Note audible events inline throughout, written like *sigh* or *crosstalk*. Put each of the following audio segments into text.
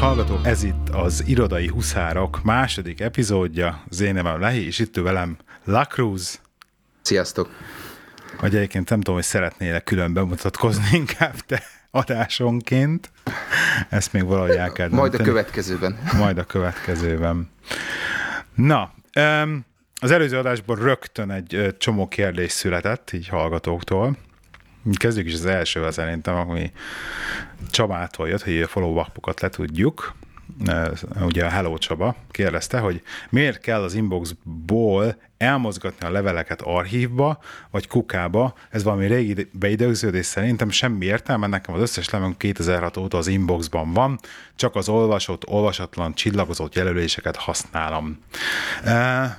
hallgatók, ez itt az Irodai Huszárok második epizódja. Az én nevem Lehi, és itt velem Lacruz. Sziasztok! Vagy egyébként nem tudom, hogy szeretnél külön bemutatkozni *laughs* inkább te adásonként. Ezt még valahogy el kell Majd a következőben. Majd a következőben. Na, az előző adásból rögtön egy csomó kérdés született, így hallgatóktól. Kezdjük is az elsővel szerintem, ami Csabától jött, hogy a follow le tudjuk. Ugye a Hello Csaba kérdezte, hogy miért kell az inboxból elmozgatni a leveleket archívba, vagy kukába, ez valami régi beidegződés szerintem semmi értelme, nekem az összes levelem 2006 óta az inboxban van, csak az olvasott, olvasatlan, csillagozott jelöléseket használom.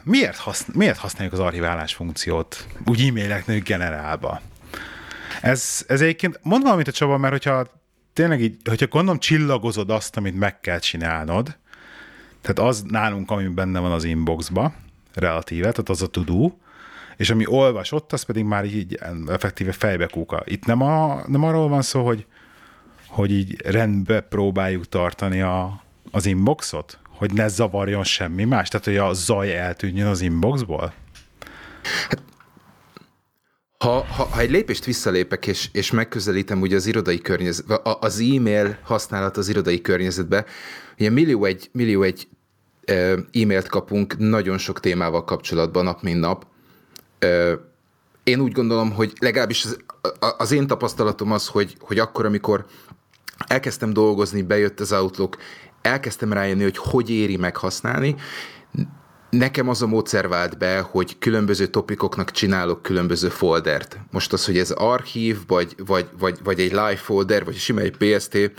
miért, miért használjuk az archiválás funkciót úgy e-maileknél generálba? Ez, ez egyébként mond valamit a Csaba, mert hogyha tényleg így, hogyha gondolom csillagozod azt, amit meg kell csinálnod, tehát az nálunk, ami benne van az inboxba, relatíve, tehát az a tudó, és ami olvasott, az pedig már így effektíve fejbe kúka. Itt nem, a, nem arról van szó, hogy, hogy így rendbe próbáljuk tartani a, az inboxot, hogy ne zavarjon semmi más, tehát hogy a zaj eltűnjön az inboxból? Hát ha, ha, ha egy lépést visszalépek, és, és megközelítem ugye az irodai környezet, az e-mail használat az irodai környezetbe, ugye millió egy, millió egy e-mailt kapunk nagyon sok témával kapcsolatban nap, mint nap. Én úgy gondolom, hogy legalábbis az, az én tapasztalatom az, hogy, hogy akkor, amikor elkezdtem dolgozni, bejött az Outlook, elkezdtem rájönni, hogy hogy éri meg használni, Nekem az a módszer vált be, hogy különböző topikoknak csinálok különböző foldert. Most az, hogy ez archív, vagy, vagy, vagy, vagy egy live folder, vagy sima egy PST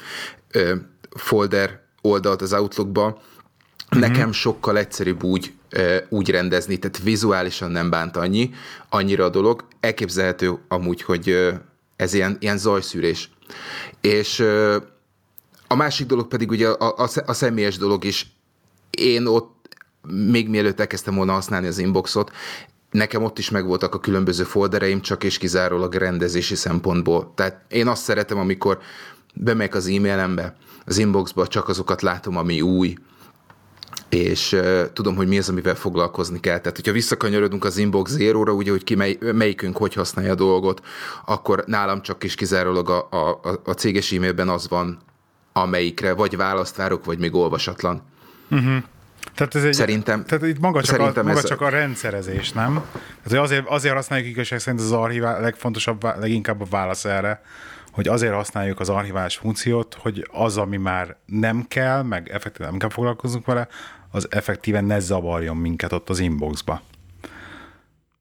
ö, folder oldalt az Outlookba, mm-hmm. nekem sokkal egyszerűbb úgy, ö, úgy rendezni, tehát vizuálisan nem bánt annyi, annyira a dolog. Elképzelhető amúgy, hogy ö, ez ilyen, ilyen zajszűrés. És ö, a másik dolog pedig ugye a, a, a személyes dolog is. Én ott még mielőtt elkezdtem volna használni az inboxot, nekem ott is megvoltak a különböző foldereim, csak és kizárólag rendezési szempontból. Tehát én azt szeretem, amikor bemegyek az e-mailembe, az inboxba, csak azokat látom, ami új, és uh, tudom, hogy mi az, amivel foglalkozni kell. Tehát, hogyha visszakanyarodunk az inbox zero ugye, hogy ki mely, melyikünk hogy használja a dolgot, akkor nálam csak is kizárólag a, a, a céges e-mailben az van, amelyikre vagy választ várok, vagy még olvasatlan. Uh-huh. Tehát ez egy, szerintem, tehát itt maga csak, a, maga ez... csak a rendszerezés, nem? Tehát, azért, azért használjuk igazság szerint az archivál, legfontosabb, leginkább a válasz erre, hogy azért használjuk az archiválás funkciót, hogy az, ami már nem kell, meg effektíven nem kell foglalkozunk vele, az effektíven ne zavarjon minket ott az inboxba.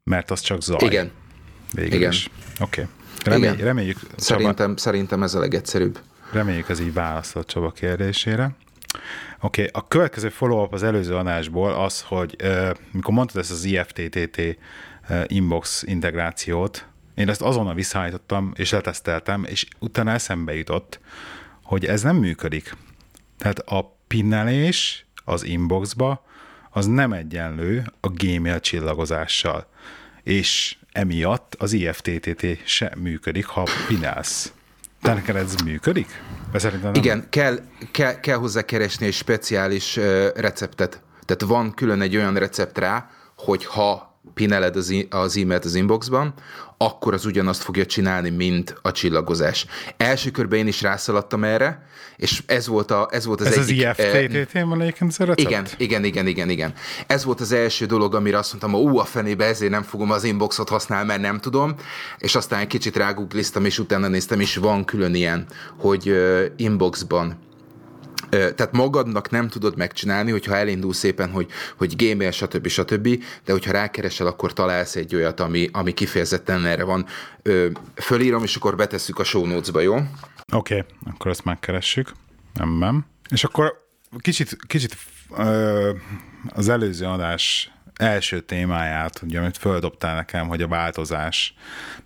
Mert az csak zaj. Igen. Végül Igen. Oké. Okay. Remély, reméljük. Szerintem, Csaba, szerintem ez a legegyszerűbb. Reméljük ez így választott Csaba kérdésére. Oké, okay, a következő follow-up az előző adásból az, hogy uh, mikor mondtad ezt az IFTTT uh, inbox integrációt, én ezt azonnal visszaállítottam, és leteszteltem, és utána eszembe jutott, hogy ez nem működik. Tehát a pinnelés az inboxba az nem egyenlő a Gmail csillagozással. És emiatt az IFTTT sem működik, ha pinelsz. Te neked ez működik? Nem. Igen, kell, kell, kell hozzá keresni egy speciális receptet. Tehát van külön egy olyan recept rá, hogy ha pineled az, az e-mailt az inboxban, akkor az ugyanazt fogja csinálni, mint a csillagozás. Első körben én is rászaladtam erre, és ez volt, a, ez volt az ez egyik... Ez az IFTT eh, egyébként Igen, igen, igen, igen, igen. Ez volt az első dolog, amire azt mondtam, ú, a fenébe ezért nem fogom az inboxot használni, mert nem tudom, és aztán egy kicsit rágugliztam, és utána néztem, és van külön ilyen, hogy uh, inboxban tehát magadnak nem tudod megcsinálni, hogyha elindul szépen, hogy, hogy gmail, stb. stb., de hogyha rákeresel, akkor találsz egy olyat, ami, ami kifejezetten erre van. Fölírom, és akkor betesszük a show notes-ba, jó? Oké, okay, akkor ezt megkeressük. Nem, nem. És akkor kicsit, kicsit az előző adás első témáját, ugye, amit földobtál nekem, hogy a változás,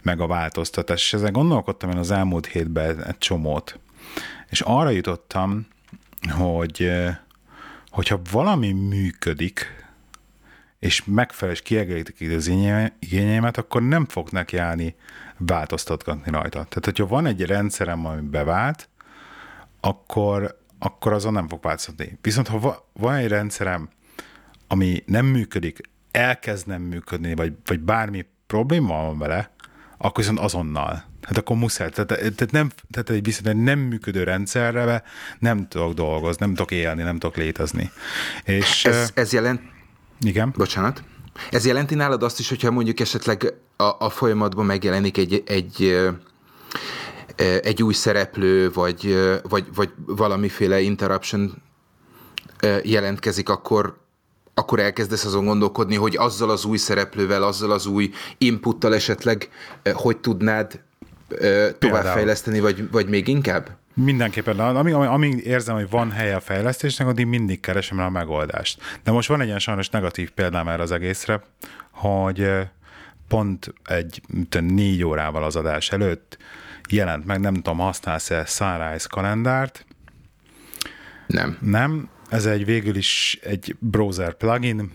meg a változtatás, és ezen gondolkodtam én az elmúlt hétben egy csomót. És arra jutottam, hogy hogyha valami működik, és megfelelő és kiegészítik az igényeimet, akkor nem fog nekiállni változtatgatni rajta. Tehát, hogyha van egy rendszerem, ami bevált, akkor akkor azon nem fog változtatni. Viszont ha va- van egy rendszerem, ami nem működik, elkezd nem működni, vagy, vagy bármi probléma van vele, akkor viszont azonnal. Hát akkor muszáj. Tehát, tehát, nem, tehát egy viszont nem működő rendszerre nem tudok dolgozni, nem tudok élni, nem tudok létezni. És, ez, ez jelent... Igen. Bocsánat. Ez jelenti nálad azt is, hogyha mondjuk esetleg a, a folyamatban megjelenik egy, egy, egy új szereplő, vagy, vagy, vagy valamiféle interruption jelentkezik, akkor, akkor elkezdesz azon gondolkodni, hogy azzal az új szereplővel, azzal az új inputtal esetleg hogy tudnád továbbfejleszteni, vagy, vagy még inkább? Mindenképpen, amíg, amíg érzem, hogy van helye a fejlesztésnek, addig mindig keresem rá a megoldást. De most van egy ilyen sajnos negatív példám erre az egészre, hogy pont egy négy órával az adás előtt jelent meg, nem tudom, használsz-e Sunrise kalendárt? Nem. Nem. Ez egy végül is egy browser plugin,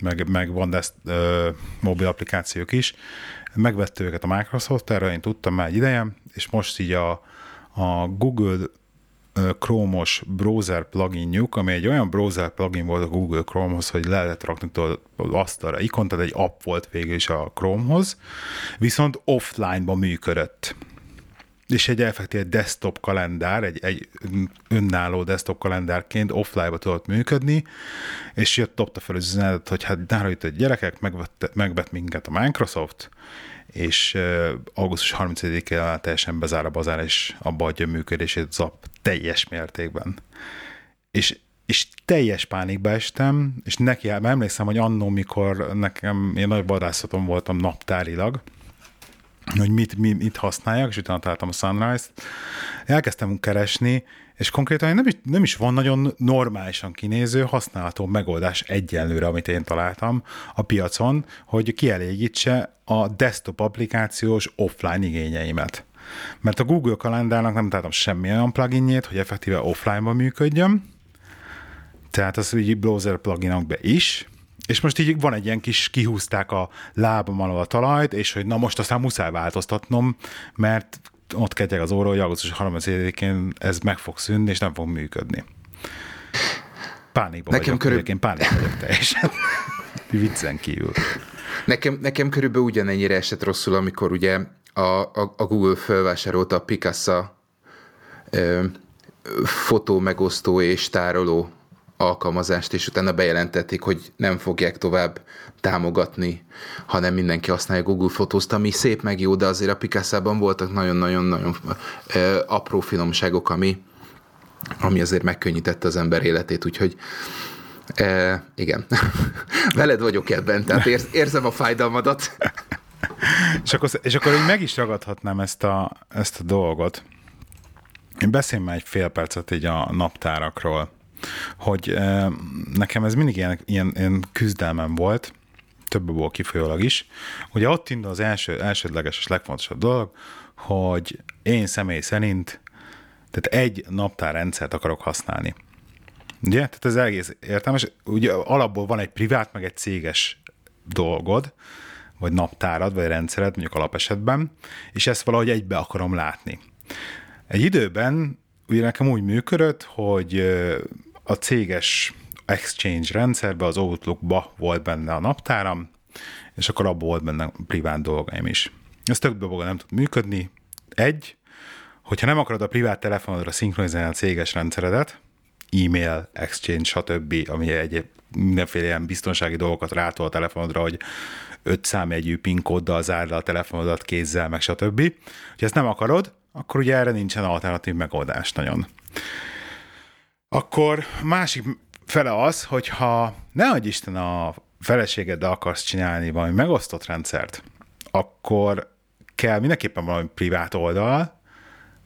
meg, meg van ezt ö, mobil applikációk is. Megvette őket a Microsoft, erre én tudtam már egy ideje, és most így a, a Google Chrome-os browser pluginjuk, ami egy olyan browser plugin volt a Google Chrome-hoz, hogy le lehet rakni az asztalra ikon, tehát egy app volt végül is a Chrome-hoz, viszont offline-ban működött és egy effektív desktop kalendár, egy, egy önálló desktop kalendárként offline-ba tudott működni, és jött dobta fel az üzenetet, hogy hát nála egy gyerekek, megvett, megvett minket a Microsoft, és augusztus 30-én teljesen bezár a bazár, és abba adja működését az app teljes mértékben. És és teljes pánikba estem, és neki emlékszem, hogy annó, mikor nekem, én nagy vadászatom voltam naptárilag, hogy mit, mit, mit használjak, és utána találtam a Sunrise-t. Elkezdtem keresni, és konkrétan nem is, nem is van nagyon normálisan kinéző, használható megoldás egyenlőre, amit én találtam a piacon, hogy kielégítse a desktop applikációs offline igényeimet. Mert a Google kalendárnak nem találtam semmi olyan pluginjét, hogy effektíve offline-ban működjön, tehát az így browser pluginokbe is, és most így van egy ilyen kis, kihúzták a lábam alól a talajt, és hogy na most aztán muszáj változtatnom, mert ott ketyeg az óra, hogy augusztus 30-én ez meg fog szűnni, és nem fog működni. Pánikban nekem vagyok, körül... én pánikban vagyok teljesen. *laughs* Viccen kívül. Nekem, nekem körülbelül ugyanennyire esett rosszul, amikor ugye a, a, a Google felvásárolta a Picasso ö, fotó megosztó és tároló alkalmazást, és utána bejelentették, hogy nem fogják tovább támogatni, hanem mindenki használja Google Photos-t, ami szép meg jó, de azért a Picasso-ban voltak nagyon-nagyon-nagyon apró finomságok, ami, ami azért megkönnyítette az ember életét, úgyhogy e, igen, *laughs* veled vagyok ebben, tehát ér, érzem a fájdalmadat. *laughs* és, akkor, és akkor így meg is ragadhatnám ezt a, ezt a dolgot. Én beszélj már egy fél percet így a naptárakról hogy nekem ez mindig ilyen, ilyen, ilyen küzdelmem volt, többból kifolyólag is. Ugye ott indul az első, elsődleges és legfontosabb dolog, hogy én személy szerint tehát egy naptárrendszert akarok használni. Ugye? Tehát ez egész értelmes. Ugye alapból van egy privát, meg egy céges dolgod, vagy naptárad, vagy rendszered, mondjuk alapesetben, és ezt valahogy egybe akarom látni. Egy időben ugye nekem úgy működött, hogy a céges Exchange rendszerbe, az Outlookba volt benne a naptáram, és akkor abból volt benne privát dolgaim is. Ez több dolga nem tud működni. Egy, hogyha nem akarod a privát telefonodra szinkronizálni a céges rendszeredet, e-mail, exchange, stb., ami egy mindenféle ilyen biztonsági dolgokat rátol a telefonodra, hogy öt számjegyű PIN kóddal zárd a telefonodat kézzel, meg stb. Ha ezt nem akarod, akkor ugye erre nincsen alternatív megoldás nagyon. Akkor másik fele az, hogyha ne adj Isten a feleségeddel akarsz csinálni valami megosztott rendszert, akkor kell mindenképpen valami privát oldal,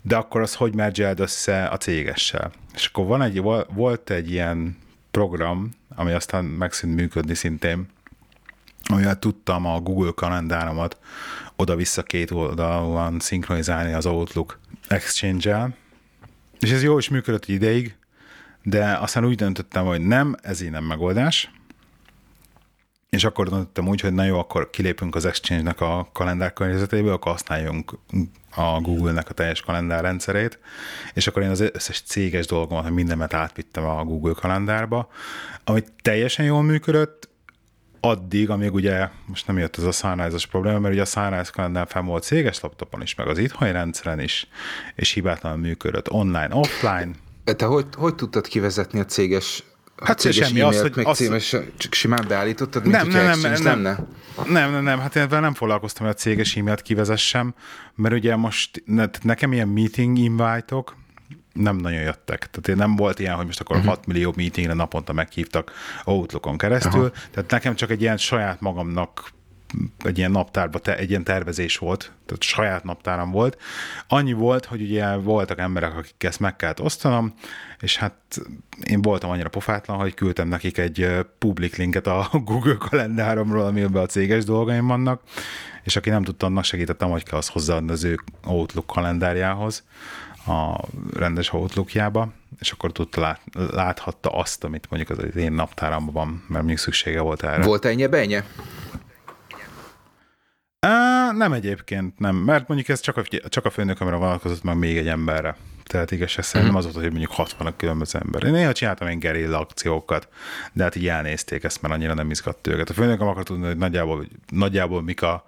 de akkor az hogy mergeld össze a cégessel. És akkor van egy, volt egy ilyen program, ami aztán megszűnt működni szintén, amivel tudtam a Google kalendáromat oda-vissza két oldalon szinkronizálni az Outlook Exchange-el, és ez jó is működött ideig, de aztán úgy döntöttem, hogy nem, ez így nem megoldás. és akkor döntöttem úgy, hogy na jó, akkor kilépünk az Exchange-nek a kalendár környezetéből, akkor használjunk a Google-nek a teljes kalendárrendszerét, és akkor én az összes céges dolgomat, mindenet átvittem a Google kalendárba, ami teljesen jól működött, addig, amíg ugye most nem jött ez a sunrise probléma, mert ugye a Sunrise kalendár fel volt céges laptopon is, meg az itthoni rendszeren is, és hibátlanul működött online, offline. Te hogy, hogy tudtad kivezetni a céges Hát céges semmi, az, hogy meg az... cémes, csak simán beállítottad, mint nem, nem, nem, nem, lenne? Nem, nem, nem, hát én nem foglalkoztam, hogy a céges e-mailt kivezessem, mert ugye most nekem ilyen meeting invite-ok, nem nagyon jöttek. Tehát én nem volt ilyen, hogy most akkor uh-huh. 6 millió meetingre naponta meghívtak Outlookon keresztül, Aha. tehát nekem csak egy ilyen saját magamnak egy ilyen naptárba, te, egy ilyen tervezés volt, tehát saját naptáram volt. Annyi volt, hogy ugye voltak emberek, akik ezt meg kellett osztanom, és hát én voltam annyira pofátlan, hogy küldtem nekik egy public linket a *laughs* Google kalendáromról, amiben a céges dolgaim vannak, és aki nem tudta, annak segítettem, hogy kell azt hozzáadni az ő Outlook kalendárjához, a rendes Outlookjába, és akkor tudta, lát, láthatta azt, amit mondjuk az én naptáramban van, mert mondjuk szüksége volt erre. Volt ennyi benye? Á, nem egyébként, nem, mert mondjuk ez csak a, csak a főnökömre vonatkozott, meg még egy emberre. Tehát igazság szerint nem az volt, hogy mondjuk 60 különböző ember. Én néha csináltam én gerilla akciókat, de hát így elnézték ezt, mert annyira nem izgatta őket. A főnököm akar tudni, hogy nagyjából, nagyjából mik a,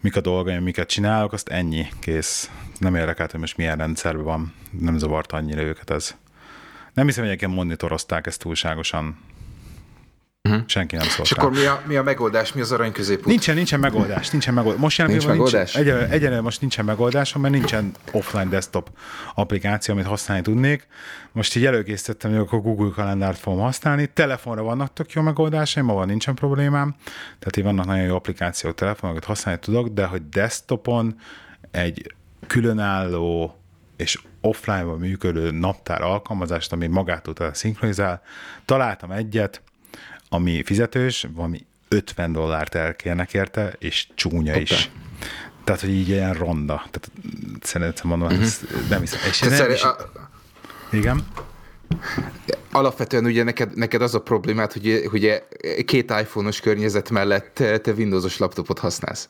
mik a dolgaim, miket csinálok, azt ennyi, kész. Nem érdekelt, hogy most milyen rendszerben van, nem zavart annyira őket ez. Nem hiszem, hogy monitorozták ezt túlságosan. Uh-huh. Senki nem szólt És akkor mi a, mi a megoldás, mi az arany középút? Nincsen, nincsen megoldás, nincsen megoldás. Most jelen nincs megoldás? Nincs, egyelőre, egyelőre most nincsen megoldás, mert nincsen offline desktop applikáció, amit használni tudnék. Most így előkészítettem, hogy akkor Google kalendárt fogom használni. Telefonra vannak tök jó megoldásaim, ma van nincsen problémám. Tehát így vannak nagyon jó applikációk telefonokat használni tudok, de hogy desktopon egy különálló és offline-ban működő naptár alkalmazást, ami magától szinkronizál. Találtam egyet, ami fizetős, valami 50 dollárt elkérnek érte, és csúnya okay. is. Tehát, hogy így ilyen ronda. Tehát szerintem mondom, uh-huh. ez nem hiszem. És nem, szeri, és... A... Igen? Alapvetően ugye neked, neked az a problémát, hogy ugye két iPhone-os környezet mellett te Windows-os laptopot használsz.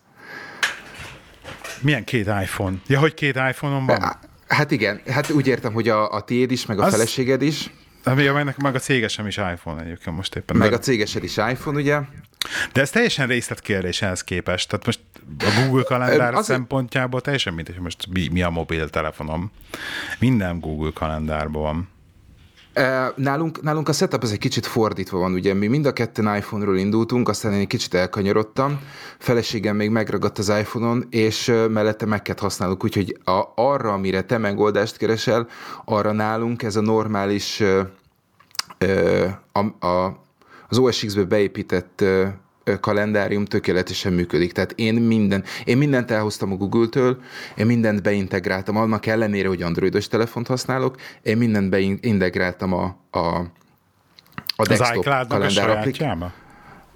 Milyen két iPhone? Ja, hogy két iPhone-on van? Hát igen, hát úgy értem, hogy a, a tiéd is, meg a az... feleséged is. Ami a meg a cégesem is iPhone egyébként most éppen. Meg de... a cégesed is iPhone, ugye? De ez teljesen részletkérdés ehhez képest. Tehát most a Google kalendár az szempontjából teljesen mindegy, hogy most mi, mi a mobiltelefonom. Minden Google kalendárban van. Nálunk, nálunk a setup az egy kicsit fordítva van, ugye? Mi mind a ketten iPhone-ról indultunk, aztán én egy kicsit elkanyarodtam, feleségem még megragadt az iPhone-on, és mellette Mac-et használunk, úgyhogy a, arra, amire te megoldást keresel, arra nálunk ez a normális a, a, az OS X-be beépített kalendárium tökéletesen működik. Tehát én minden, én mindent elhoztam a Google-től, én mindent beintegráltam, annak ellenére, hogy androidos telefont használok, én mindent beintegráltam a, a, a desktop kalendár applikációba.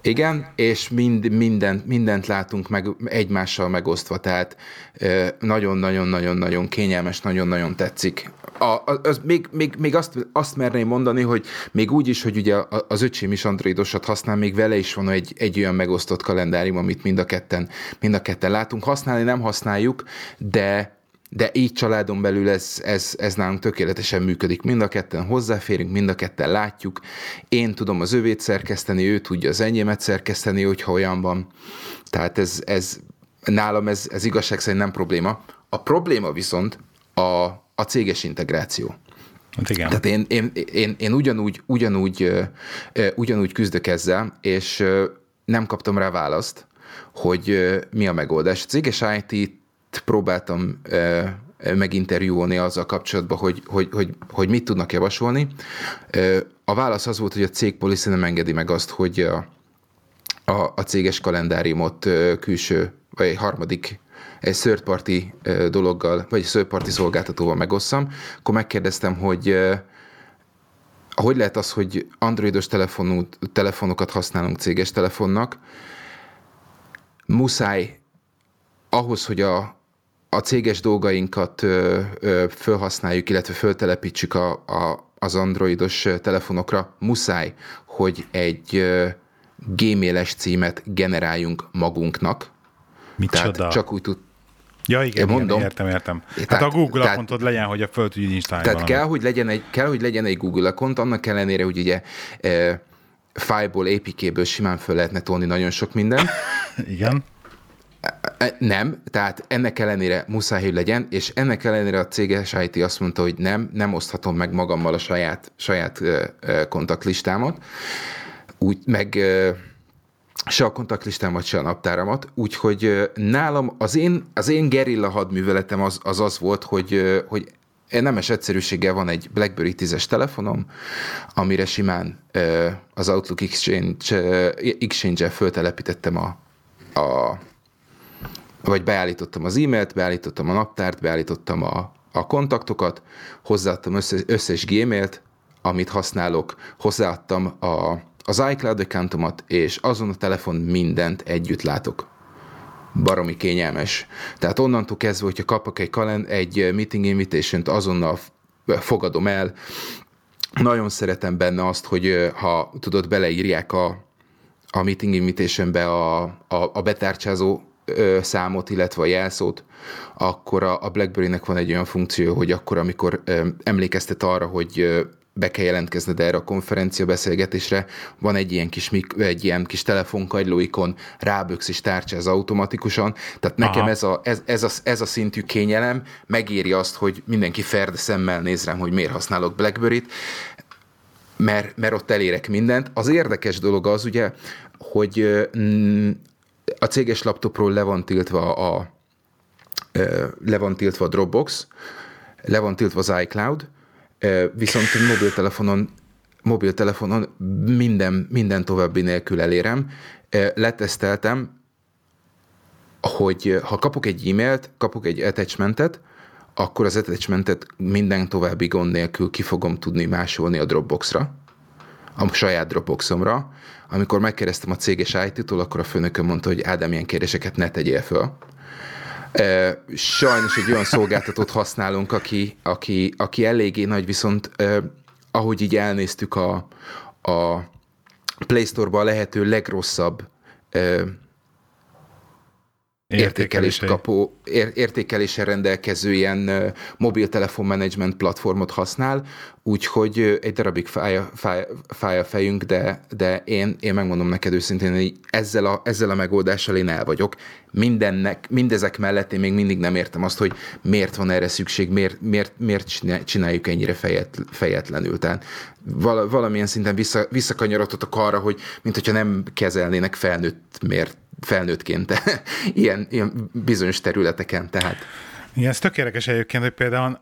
Igen, és mind, mindent, mindent látunk meg, egymással megosztva, tehát nagyon-nagyon-nagyon-nagyon kényelmes, nagyon-nagyon tetszik. A, az, még még, még azt, azt merném mondani, hogy még úgy is, hogy ugye az öcsém is androidosat használ, még vele is van egy, egy olyan megosztott kalendárium, amit mind a ketten, mind a ketten látunk. Használni nem használjuk, de de így családon belül ez, ez, ez nálunk tökéletesen működik. Mind a ketten hozzáférünk, mind a ketten látjuk. Én tudom az övét szerkeszteni, ő tudja az enyémet szerkeszteni, hogyha olyan van. Tehát ez, ez nálam ez, ez igazság szerint nem probléma. A probléma viszont a, a céges integráció. Hát igen. Tehát én, én, én, én ugyanúgy, ugyanúgy, ugyanúgy küzdök ezzel, és nem kaptam rá választ, hogy mi a megoldás. A céges IT próbáltam meginterjúolni azzal kapcsolatban, hogy, hogy, hogy, hogy mit tudnak javasolni. A válasz az volt, hogy a cég policy nem engedi meg azt, hogy a, a, a céges kalendáriumot külső, vagy egy harmadik egy third party dologgal, vagy egy third party szolgáltatóval megosszam, akkor megkérdeztem, hogy hogy lehet az, hogy androidos telefonú, telefonokat használunk céges telefonnak, muszáj ahhoz, hogy a, a céges dolgainkat ö, ö, felhasználjuk, illetve föltelepítsük a, a, az androidos telefonokra, muszáj, hogy egy, ö, gmail-es címet generáljunk magunknak. Micsoda? Tehát csak úgy tud, Ja, igen, igen mondom, értem, értem. Tehát, tehát a Google tehát, accountod legyen, hogy a föl tudj installálni Tehát kell hogy, legyen egy, kell, hogy legyen egy Google account, annak ellenére, hogy ugye e, fájból, APK-ből simán föl lehetne tolni nagyon sok minden. *laughs* igen. Nem, tehát ennek ellenére muszáj, hogy legyen, és ennek ellenére a céges IT azt mondta, hogy nem, nem oszthatom meg magammal a saját, saját kontaktlistámat, úgy, meg se a kontaktlistámat, se a naptáramat, úgyhogy nálam az én, az én gerilla hadműveletem az az, az volt, hogy, hogy nemes egyszerűséggel van egy BlackBerry 10-es telefonom, amire simán az Outlook Exchange, Exchange-el föltelepítettem a, a vagy beállítottam az e-mailt, beállítottam a naptárt, beállítottam a, a kontaktokat, hozzáadtam összes, összes gmailt, amit használok, hozzáadtam a, az iCloud accountomat, és azon a telefon mindent együtt látok. Baromi kényelmes. Tehát onnantól kezdve, hogyha kapok egy, kalend, egy meeting invitation azonnal fogadom el. Nagyon szeretem benne azt, hogy ha tudod, beleírják a, a meeting invitation-be a, a, a betárcsázó számot, illetve a jelszót, akkor a, a BlackBerry-nek van egy olyan funkció, hogy akkor, amikor emlékeztet arra, hogy be kell jelentkezned erre a konferencia beszélgetésre, van egy ilyen kis, egy ilyen kis telefonkagyló ikon, ráböksz és tárcsáz automatikusan, tehát nekem ez a, ez, ez, a, ez a szintű kényelem megéri azt, hogy mindenki ferde szemmel néz rám, hogy miért használok BlackBerry-t, mert, mert ott elérek mindent. Az érdekes dolog az ugye, hogy a céges laptopról le van tiltva a, le van tiltva a Dropbox, le van tiltva az iCloud, viszont mobiltelefonon, mobiltelefonon minden, minden további nélkül elérem. Leteszteltem, hogy ha kapok egy e-mailt, kapok egy attachmentet, akkor az attachmentet minden további gond nélkül ki fogom tudni másolni a Dropboxra, a saját Dropboxomra. Amikor megkérdeztem a céges IT-tól, akkor a főnököm mondta, hogy Ádám, ilyen kérdéseket ne tegyél föl. Sajnos egy olyan szolgáltatót használunk, aki, aki, aki eléggé nagy, viszont ahogy így elnéztük a, a Play Store-ba a lehető legrosszabb értékelést kapó, ér, értékeléssel rendelkező ilyen mobiltelefon management platformot használ, úgyhogy egy darabig fáj a, fáj, fáj a fejünk, de, de én, én megmondom neked őszintén, hogy ezzel a, ezzel a megoldással én el vagyok. Mindennek, mindezek mellett én még mindig nem értem azt, hogy miért van erre szükség, miért, miért, miért csináljuk ennyire fejet, fejetlenül. Tehát val, valamilyen szinten vissza, visszakanyarodhatok arra, hogy mint hogyha nem kezelnének felnőtt miért felnőttként *laughs* ilyen, ilyen bizonyos területeken. Tehát. Igen, ez tökéletes egyébként, hogy például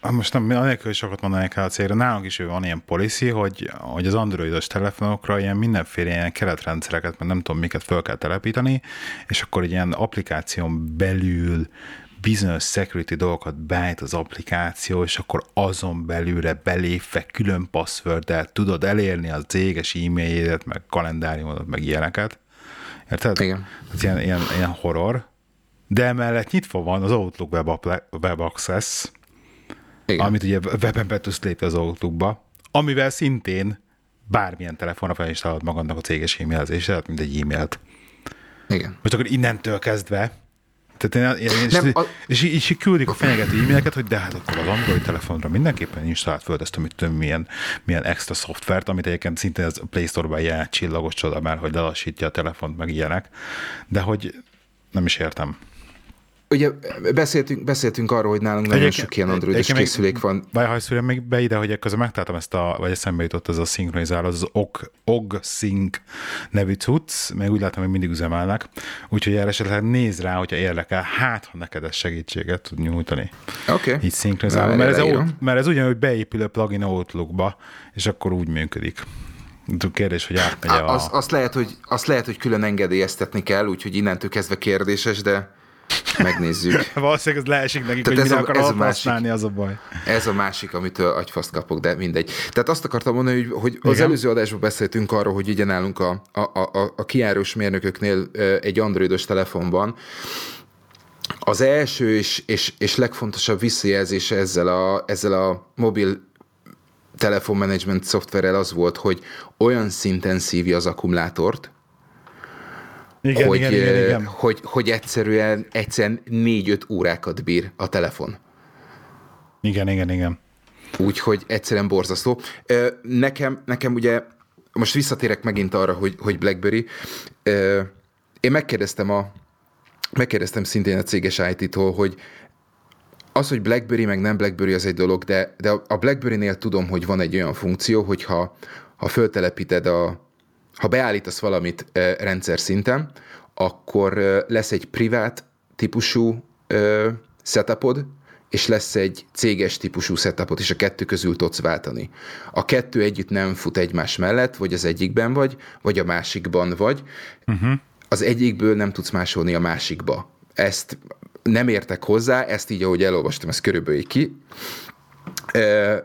most nem, anélkül, hogy sokat mondanék el a célra, nálunk is van ilyen policy, hogy, hogy az androidos telefonokra ilyen mindenféle ilyen keretrendszereket, mert nem tudom miket fel kell telepíteni, és akkor egy ilyen applikáción belül bizonyos security dolgokat beállít az applikáció, és akkor azon belülre belépve külön passworddel tudod elérni a céges e-mailjédet, meg kalendáriumodat, meg ilyeneket. Érted? Igen. Ez ilyen, ilyen, ilyen horror. De emellett nyitva van az Outlook Web, Web Access, Igen. amit ugye webben be tudsz lépni az Outlookba, amivel szintén bármilyen telefonra felinstalod magadnak a céges e-mailzésedet, mint egy e-mailt. Igen. Most akkor innentől kezdve tehát én, én, és, nem, a... és, így, így küldik a fenyegető e-maileket, hogy de hát akkor az Android telefonra mindenképpen installált föl ezt, amit tudom, milyen, milyen extra szoftvert, amit egyébként szintén az Play Store-ban jelent csillagos csoda már, hogy lelassítja a telefont, meg ilyenek, de hogy nem is értem. Ugye beszéltünk, beszéltünk arról, hogy nálunk nagyon sok ilyen androidos készülék van. Bajhajszúrja még be ide, hogy közben megtaláltam ezt a, vagy eszembe jutott ez a szinkronizáló, az OG, OG Sync nevű cucc, meg úgy látom, hogy mindig üzemelnek, úgyhogy erre esetleg néz rá, hogyha érdekel, hát ha neked ez segítséget tud nyújtani. Oké. Okay. Így szinkronizáló, mert ez, mert ez ugyanúgy beépül a plugin Outlookba, és akkor úgy működik. Kérdés, hogy átmegy a... Az, azt, lehet, hogy, azt lehet, hogy külön engedélyeztetni kell, úgyhogy innentől kezdve kérdéses, de Megnézzük. *laughs* Valószínűleg ez leesik nekik, Tehát hogy ez mire a, akar ez a másik, az a baj. Ez a másik, amitől agyfaszt kapok, de mindegy. Tehát azt akartam mondani, hogy, hogy az előző adásban beszéltünk arról, hogy ugye nálunk a, a, a, a kiárós mérnököknél egy androidos telefonban az első és, és, és legfontosabb visszajelzése ezzel a, ezzel a mobil telefonmanagement szoftverrel az volt, hogy olyan szinten szívja az akkumulátort, igen, hogy, igen, igen, igen. Hogy, hogy egyszerűen, egyszerűen 4-5 órákat bír a telefon. Igen, igen, igen. Úgyhogy egyszerűen borzasztó. Nekem, nekem ugye, most visszatérek megint arra, hogy, hogy BlackBerry. Én megkérdeztem a, megkérdeztem szintén a céges IT-tól, hogy az, hogy BlackBerry meg nem BlackBerry az egy dolog, de, de a BlackBerry-nél tudom, hogy van egy olyan funkció, hogy ha, ha föltelepíted a, ha beállítasz valamit rendszer szinten, akkor lesz egy privát típusú setupod, és lesz egy céges típusú setupot, és a kettő közül tudsz váltani. A kettő együtt nem fut egymás mellett, vagy az egyikben vagy, vagy a másikban vagy. Uh-huh. Az egyikből nem tudsz másolni a másikba. Ezt nem értek hozzá, ezt így, ahogy elolvastam, ezt körülbelül ki.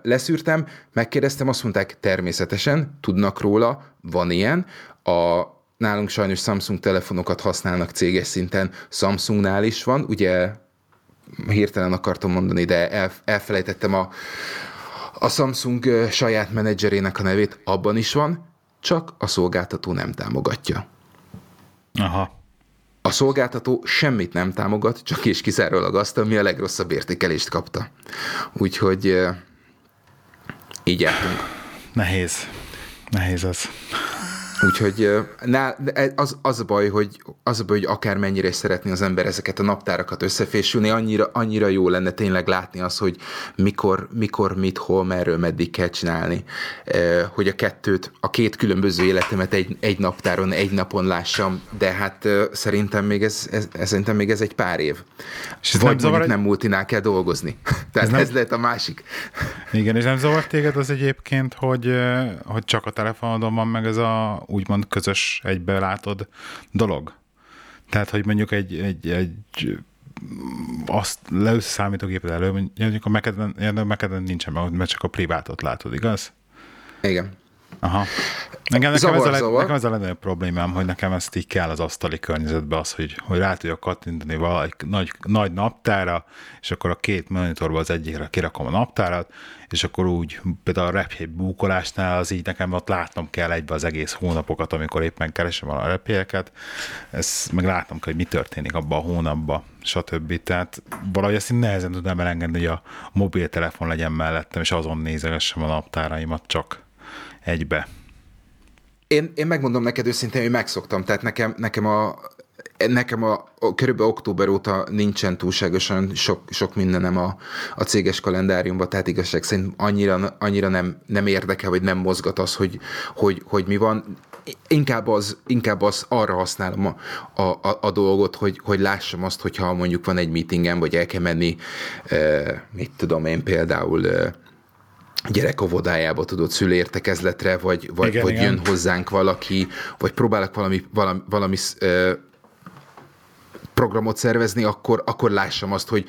Leszűrtem, megkérdeztem, azt mondták, természetesen, tudnak róla, van ilyen. A, nálunk sajnos Samsung telefonokat használnak céges szinten, Samsungnál is van, ugye hirtelen akartam mondani, de el, elfelejtettem a, a Samsung saját menedzserének a nevét, abban is van, csak a szolgáltató nem támogatja. Aha. A szolgáltató semmit nem támogat, csak és kizárólag azt, ami a legrosszabb értékelést kapta. Úgyhogy így jártunk. Nehéz. Nehéz az. Úgyhogy az, az, a baj, hogy, az a baj, hogy akármennyire is szeretné az ember ezeket a naptárakat összefésülni, annyira, annyira jó lenne tényleg látni azt, hogy mikor, mikor, mit, hol, merről, meddig kell csinálni. Hogy a kettőt, a két különböző életemet egy, egy naptáron, egy napon lássam, de hát szerintem még ez, ez, ez szerintem még ez egy pár év. És Vagy nem, zavar, nem multinál kell dolgozni. *laughs* Tehát ez, nem... ez lehet a másik. Igen, és nem zavar téged az egyébként, hogy, hogy csak a telefonodon van meg ez a úgymond közös egybe látod dolog? Tehát, hogy mondjuk egy, egy, egy azt leülsz számítógépet elő, mondjuk a Mac-eden nincsen, mert csak a privátot látod, igaz? Igen. Aha. Nekem, nekem, zavar, ez a, nekem ez a legnagyobb problémám, hogy nekem ezt így kell az asztali környezetbe az, hogy, hogy rá tudjak kattintani valami nagy, nagy naptára, és akkor a két monitorba az egyikre kirakom a naptárat, és akkor úgy például a repjegy búkolásnál az így nekem ott látnom kell egybe az egész hónapokat, amikor éppen keresem a repjegyeket, ezt meg látnom kell, hogy mi történik abban a hónapban, stb. Tehát valahogy ezt én nehezen tudnám elengedni, hogy a mobiltelefon legyen mellettem, és azon nézegessem a naptáraimat csak egybe. Én, én megmondom neked őszintén, hogy megszoktam, tehát nekem, nekem a nekem a, a körülbelül október óta nincsen túlságosan sok, sok mindenem a, a céges kalendáriumban, tehát igazság szerint annyira, annyira nem, nem érdekel, vagy nem mozgat az, hogy, hogy, hogy mi van. Inkább az, inkább az arra használom a, a, a dolgot, hogy, hogy lássam azt, hogyha mondjuk van egy meetingem, vagy el kell menni, e, mit tudom én például, e, gyerekovodájába tudod szülértekezletre, vagy, vagy, igen, vagy igen. jön hozzánk valaki, vagy próbálok valami, valami, valami ö, programot szervezni, akkor, akkor lássam azt, hogy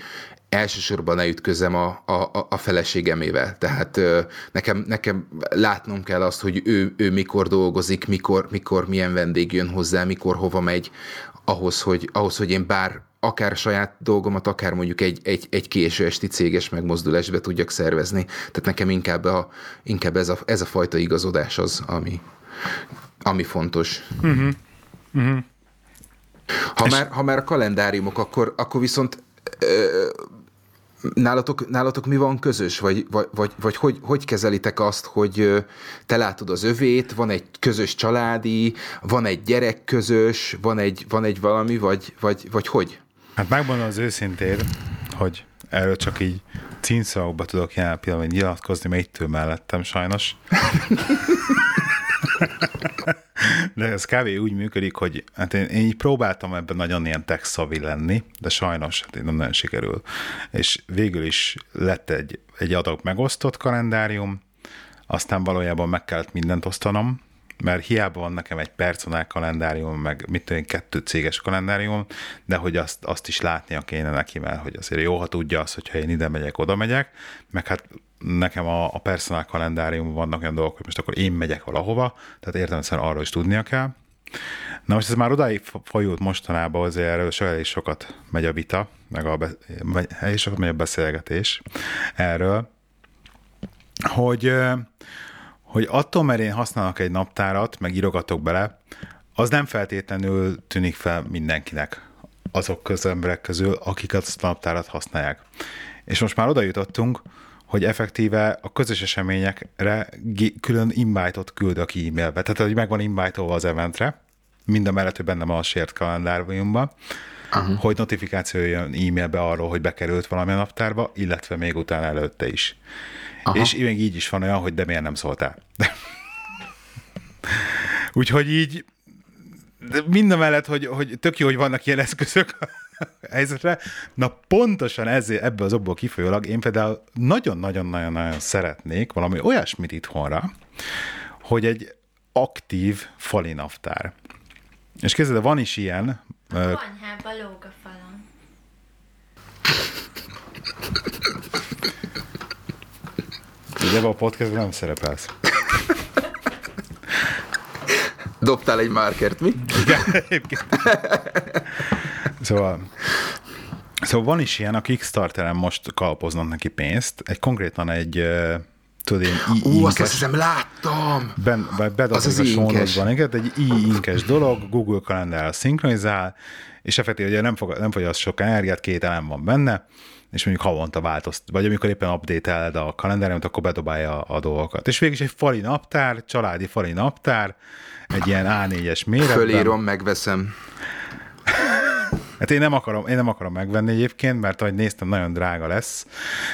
elsősorban ne ütközem a, a, a feleségemével. Tehát ö, nekem, nekem látnom kell azt, hogy ő, ő mikor dolgozik, mikor, mikor milyen vendég jön hozzá, mikor hova megy, ahhoz, hogy, ahhoz, hogy én bár akár saját dolgomat, akár mondjuk egy, egy, egy késő esti céges megmozdulásba tudjak szervezni. Tehát nekem inkább, a, inkább ez, a, ez a fajta igazodás az, ami, ami fontos. Uh-huh. Uh-huh. Ha, már, ha már a kalendáriumok, akkor, akkor viszont ö, nálatok, nálatok mi van közös? Vagy, vagy, vagy, vagy hogy, hogy kezelitek azt, hogy te látod az övét, van egy közös családi, van egy gyerek közös, van egy, van egy valami, vagy, vagy, vagy hogy? Hát megmondom az őszintén, hogy erről csak így címszavakba tudok jelen pillanatban nyilatkozni, mert itt ül mellettem sajnos. De ez kb. úgy működik, hogy hát én, én így próbáltam ebben nagyon ilyen tech lenni, de sajnos hát nem nagyon sikerül. És végül is lett egy, egy adag megosztott kalendárium, aztán valójában meg kellett mindent osztanom, mert hiába van nekem egy personál kalendárium, meg mit tudom, kettő céges kalendárium, de hogy azt, azt is látnia kéne neki, mert hogy azért jó, ha tudja azt, hogyha én ide megyek, oda megyek, meg hát nekem a, a personál kalendárium vannak olyan dolgok, hogy most akkor én megyek valahova, tehát értelemszerűen arról is tudnia kell. Na most ez már odáig folyult mostanában, azért erről elég sokat megy a vita, meg a, be, elég sokat megy a beszélgetés erről, hogy, hogy attól, mert én használok egy naptárat, meg írogatok bele, az nem feltétlenül tűnik fel mindenkinek azok közül emberek közül, akik azt a naptárat használják. És most már oda jutottunk, hogy effektíve a közös eseményekre külön invite-ot küld a e-mailbe. Tehát, hogy meg van invite az eventre, mind a mellett, hogy benne van a shared kalendáriumban, uh-huh. hogy notifikáció jön e-mailbe arról, hogy bekerült valami a naptárba, illetve még utána előtte is. Aha. És még így is van olyan, hogy de miért nem szóltál. Úgyhogy így de mind a mellett, hogy, hogy tök jó, hogy vannak ilyen eszközök a helyzetre, na pontosan ezért, ebből az okból kifolyólag én például nagyon-nagyon-nagyon-nagyon szeretnék valami olyasmit itthonra, hogy egy aktív falinaptár. És kezdve van is ilyen. A konyhában lóg a falon. Ugye a podcast nem szerepelsz. Dobtál egy márkert, mi? Igen, Szóval, szóval van is ilyen, a Kickstarteren most kalpoznak neki pénzt, egy konkrétan egy tudod, én Ú, azt hiszem láttam! Ben, az az a sónodban, igen, egy i-inkes dolog, Google kalendárral szinkronizál, és effektív, ugye nem, fog, nem fogyaszt sok energiát, két elem van benne, és mondjuk havonta változt, vagy amikor éppen update a kalendáriumot, akkor bedobálja a dolgokat. És végig is egy fali naptár, családi fali naptár, egy ilyen A4-es méretben. Fölírom, megveszem. Hát én nem akarom, én nem akarom megvenni egyébként, mert ahogy néztem, nagyon drága lesz,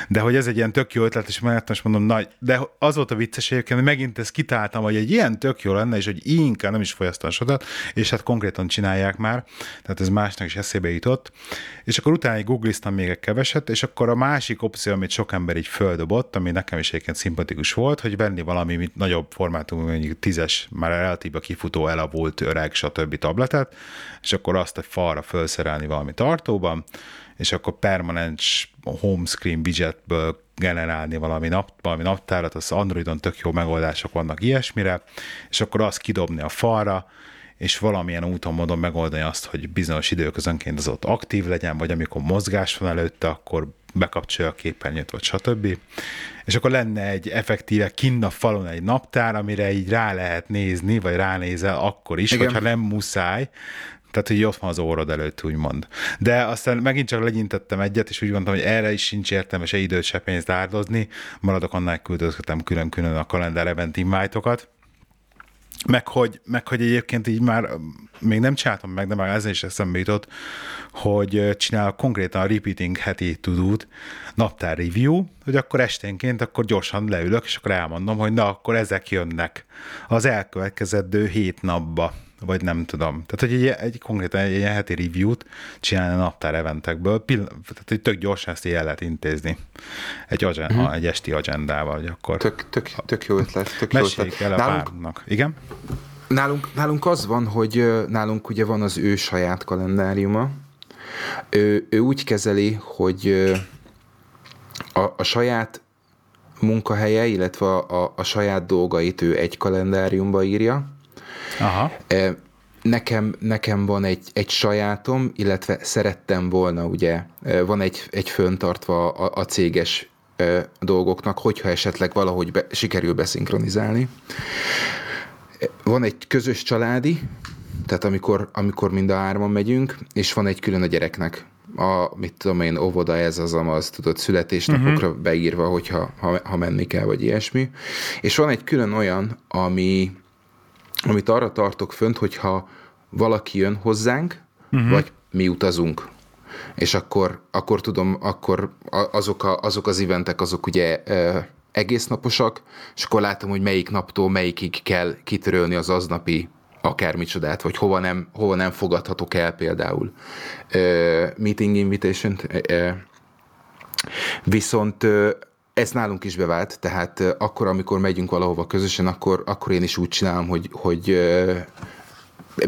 de hogy ez egy ilyen tök jó ötlet, és mellett most mondom, nagy, de az volt a vicces egyébként, hogy megint ezt kitáltam, hogy egy ilyen tök jó lenne, és hogy inkább nem is fogyasztan sodat, és hát konkrétan csinálják már, tehát ez másnak is eszébe jutott, és akkor utána googliztam még egy keveset, és akkor a másik opció, amit sok ember így földobott, ami nekem is egyébként szimpatikus volt, hogy venni valami mint nagyobb formátumú, mondjuk tízes, már relatíve kifutó, elavult, öreg, stb. tabletet, és akkor azt a falra felszerelni valami tartóban, és akkor permanens home screen widgetből generálni valami, nap, valami naptárat, az Androidon tök jó megoldások vannak ilyesmire, és akkor azt kidobni a falra, és valamilyen úton, módon megoldani azt, hogy bizonyos időközönként az ott aktív legyen, vagy amikor mozgás van előtte, akkor bekapcsolja a képernyőt, vagy stb. És akkor lenne egy effektíve kinn a falon egy naptár, amire így rá lehet nézni, vagy ránézel akkor is, Igen. hogyha nem muszáj, tehát, hogy ott van az órod előtt, úgymond. De aztán megint csak legyintettem egyet, és úgy mondtam, hogy erre is sincs értelme se időt, se pénzt áldozni. Maradok annál, küldözgetem külön-külön a kalendár event invite meg hogy, meg hogy egyébként így már még nem csináltam meg, de már ezzel is eszembe jutott, hogy csinál konkrétan a repeating heti tudót, naptár review, hogy akkor esténként akkor gyorsan leülök, és akkor elmondom, hogy na, akkor ezek jönnek az elkövetkezendő hét napba vagy nem tudom. Tehát, hogy egy, egy konkrétan egy ilyen heti review-t csinálni a naptár eventekből, pill- tehát, hogy tök gyorsan ezt el lehet intézni egy, agen- uh-huh. egy esti agendával, hogy akkor... Tök, tök, tök jó ötlet. Tök jó ötlet. el a nálunk, párnak. Igen? Nálunk, nálunk az van, hogy nálunk ugye van az ő saját kalendáriuma. Ő, ő úgy kezeli, hogy a, a saját munkahelye, illetve a, a, a saját dolgait ő egy kalendáriumba írja, Aha. Nekem, nekem van egy, egy sajátom, illetve szerettem volna, ugye, van egy, egy föntartva a, a céges dolgoknak, hogyha esetleg valahogy be, sikerül beszinkronizálni. Van egy közös családi, tehát amikor, amikor mind a hárman megyünk, és van egy külön a gyereknek. A, mit tudom én, óvoda ez az, az tudod, születésnapokra uh-huh. beírva, hogyha ha, ha menni kell, vagy ilyesmi. És van egy külön olyan, ami, amit arra tartok fönt, hogyha valaki jön hozzánk, uh-huh. vagy mi utazunk. És akkor, akkor tudom, akkor azok, a, azok az eventek, azok ugye egész naposak, és akkor látom, hogy melyik naptól melyikig kell kitörölni az aznapi akármicsodát, vagy hova nem, hova nem fogadhatok el például uh, meeting invitation uh, viszont ez nálunk is bevált, tehát akkor, amikor megyünk valahova közösen, akkor, akkor én is úgy csinálom, hogy, hogy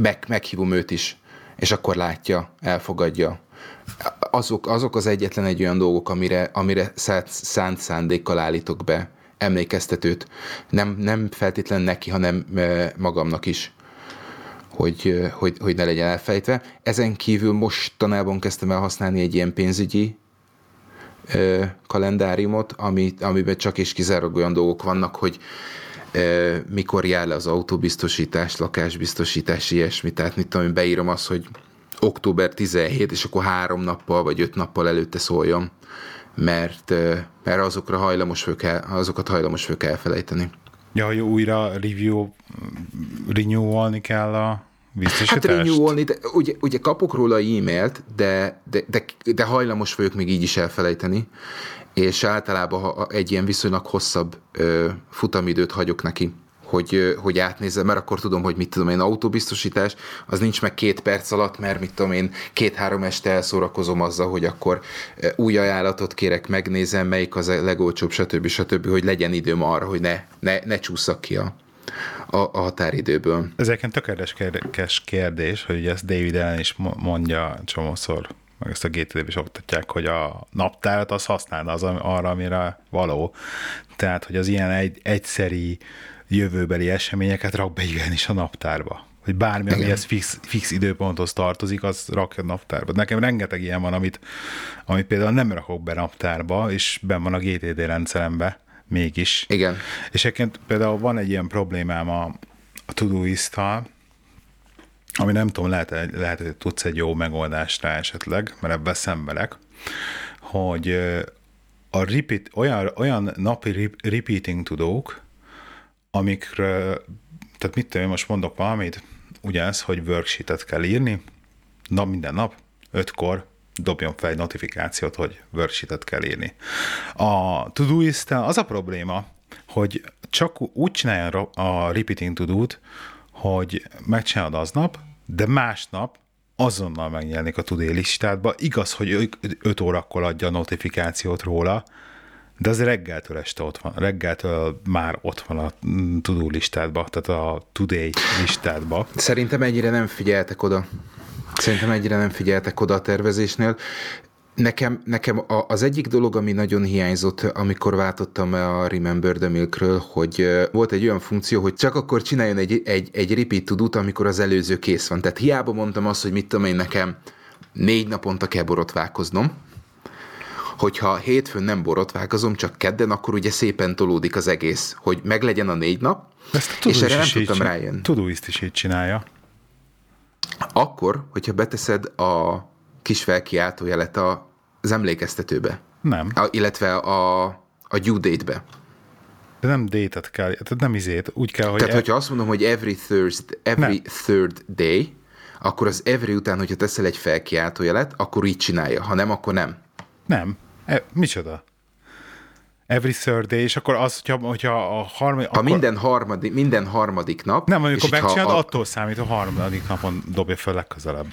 meg, meghívom őt is, és akkor látja, elfogadja. Azok, azok az egyetlen egy olyan dolgok, amire, amire szánt, szándékkal állítok be emlékeztetőt. Nem, nem feltétlen neki, hanem magamnak is hogy, hogy, hogy ne legyen elfejtve. Ezen kívül mostanában kezdtem el használni egy ilyen pénzügyi kalendáriumot, ami, amiben csak és kizárólag olyan dolgok vannak, hogy mikor jár le az autóbiztosítás, lakásbiztosítás, ilyesmi. Tehát mit tudom, beírom azt, hogy október 17, és akkor három nappal vagy öt nappal előtte szóljon, mert, mert azokra hajlamos vagyok el, azokat hajlamos vagyok elfelejteni. Ja, hogy újra review, renewalni kell a Hát renewalni, de ugye, ugye kapok róla e-mailt, de, de, de, de hajlamos vagyok még így is elfelejteni, és általában ha egy ilyen viszonylag hosszabb ö, futamidőt hagyok neki, hogy, hogy átnézze, mert akkor tudom, hogy mit tudom én, autóbiztosítás, az nincs meg két perc alatt, mert mit tudom én, két-három este elszórakozom azzal, hogy akkor új ajánlatot kérek, megnézem, melyik az a legolcsóbb, stb. stb., hogy legyen időm arra, hogy ne, ne, ne csúszak ki a, a, a határidőből. Ez egyébként tökéletes kérdés, kérdés, hogy ugye ezt David Allen is mondja csomószor, meg ezt a GTD-b is oktatják, hogy a naptárat az használd az arra, amire való. Tehát, hogy az ilyen egy, egyszeri jövőbeli eseményeket rak be is a naptárba. Hogy bármi, ami ez fix, fix időponthoz tartozik, az rakja a naptárba. Nekem rengeteg ilyen van, amit, amit például nem rakok be naptárba, és ben van a GTD rendszerembe mégis. Igen. És egyébként például van egy ilyen problémám a, a todoist ami nem tudom, lehet, lehet, hogy tudsz egy jó megoldást rá esetleg, mert ebben szenvedek, hogy a repeat, olyan, olyan napi repeating tudók, amikre, tehát mit tudom, most mondok valamit, ugyanez, hogy worksheetet kell írni, nap minden nap, ötkor dobjon fel egy notifikációt, hogy worksheetet kell írni. A Todoist az a probléma, hogy csak úgy csinálja a repeating to hogy megcsinálod aznap, de másnap azonnal megjelenik a tudé listádba. Igaz, hogy 5 órakor adja a notifikációt róla, de az reggeltől este ott van, reggeltől már ott van a tudó listádba, tehát a today listádba. Szerintem ennyire nem figyeltek oda. Szerintem egyre nem figyeltek oda a tervezésnél. Nekem, nekem az egyik dolog, ami nagyon hiányzott, amikor váltottam a Remember the Milkről, hogy volt egy olyan funkció, hogy csak akkor csináljon egy, egy, egy repeat tudót, amikor az előző kész van. Tehát hiába mondtam azt, hogy mit tudom én nekem négy naponta kell borotválkoznom, hogyha hétfőn nem borotválkozom, csak kedden, akkor ugye szépen tolódik az egész, hogy meglegyen a négy nap, Ezt és erre nem tudtam rájönni. Todoist is így csinálja. Akkor, hogyha beteszed a kis felkiáltójelet az emlékeztetőbe. Nem. A, illetve a, a due date-be. De nem date kell, tehát nem izét, úgy kell, hogy... Tehát, e... hogyha azt mondom, hogy every, Thursday, every nem. third day, akkor az every után, hogyha teszel egy felkiáltójelet, akkor így csinálja, ha nem, akkor nem. Nem. E, micsoda? Every third day, és akkor az, hogyha, hogyha a harmadik... Ha akkor... minden, harmadik, minden harmadik nap... Nem, amikor megcsinálod, a... attól számít, a harmadik napon dobja fel legközelebb.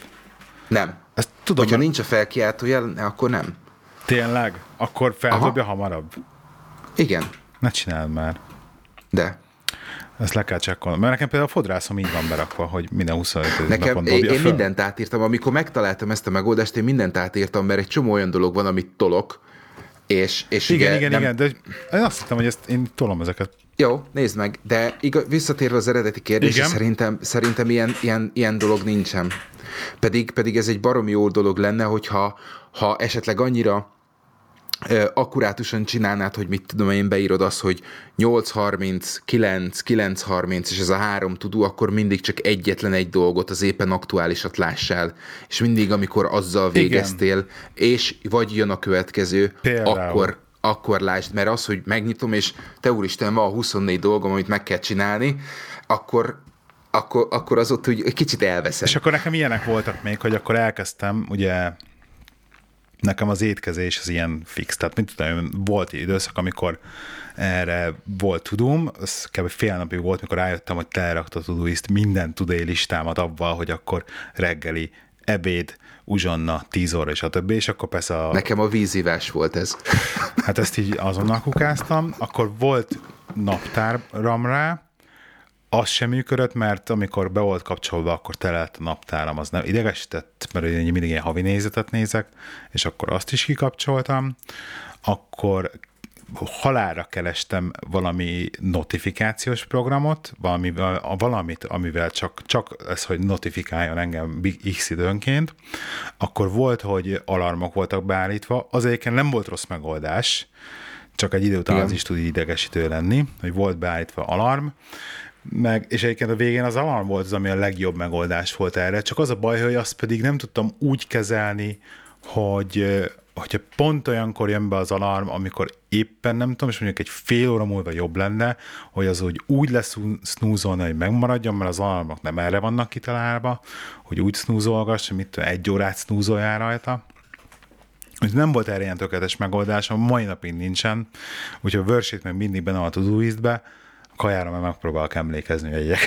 Nem. Ezt tudom, hogyha mert... nincs a felkiáltójel, akkor nem. Tényleg? Akkor feldobja Aha. hamarabb? Igen. Ne csináld már. De. Ezt le kell csekkolni. Mert nekem például a fodrászom így van berakva, hogy minden 25 nekem, napon dobja én, én mindent átírtam. Amikor megtaláltam ezt a megoldást, én mindent átírtam, mert egy csomó olyan dolog van, amit tolok, és, és igen, ugye igen, nem... igen, de én azt hittem, hogy ezt én tolom ezeket. Jó, nézd meg, de igaz, visszatérve az eredeti kérdésre, szerintem, szerintem ilyen, ilyen, ilyen dolog nincsen. Pedig, pedig ez egy baromi jó dolog lenne, hogyha ha esetleg annyira akkurátusan csinálnád, hogy mit tudom én, beírod azt, hogy 8.30, 9, 9.30, és ez a három tudó, akkor mindig csak egyetlen egy dolgot, az éppen aktuálisat lássál. És mindig, amikor azzal végeztél, Igen. és vagy jön a következő, Például. akkor akkor lásd, mert az, hogy megnyitom, és te úristen, van 24 dolgom, amit meg kell csinálni, akkor akkor, akkor az ott úgy kicsit elveszem. És akkor nekem ilyenek voltak még, hogy akkor elkezdtem, ugye nekem az étkezés az ilyen fix, tehát mint tudom, volt időszak, amikor erre volt tudom, az kb. fél napig volt, mikor rájöttem, hogy telerakta a Todoist minden tudé listámat abban, hogy akkor reggeli, ebéd, uzsonna, tíz óra és a többi, és akkor persze a... Nekem a vízívás volt ez. Hát ezt így azonnal kukáztam. Akkor volt naptáram rá, az sem működött, mert amikor be volt kapcsolva, akkor telelt a naptáram, az nem idegesített, mert én mindig ilyen havi nézetet nézek, és akkor azt is kikapcsoltam. Akkor halára kerestem valami notifikációs programot, valami, valamit, amivel csak, csak ez, hogy notifikáljon engem x időnként, akkor volt, hogy alarmok voltak beállítva, az egyébként nem volt rossz megoldás, csak egy idő után Igen. az is tud idegesítő lenni, hogy volt beállítva alarm, meg, és egyébként a végén az alarm volt az, ami a legjobb megoldás volt erre, csak az a baj, hogy azt pedig nem tudtam úgy kezelni, hogy hogyha pont olyankor jön be az alarm, amikor éppen nem tudom, és mondjuk egy fél óra múlva jobb lenne, hogy az úgy, úgy lesz snúzolni, hogy megmaradjon, mert az alarmok nem erre vannak kitalálva, hogy úgy snúzolgass, hogy mit egy órát snúzoljál rajta. Úgyhogy nem volt erre ilyen tökéletes megoldás, a mai napig nincsen, úgyhogy a worksheet meg mindig benne a to kajára meg megpróbálok emlékezni, hogy egyek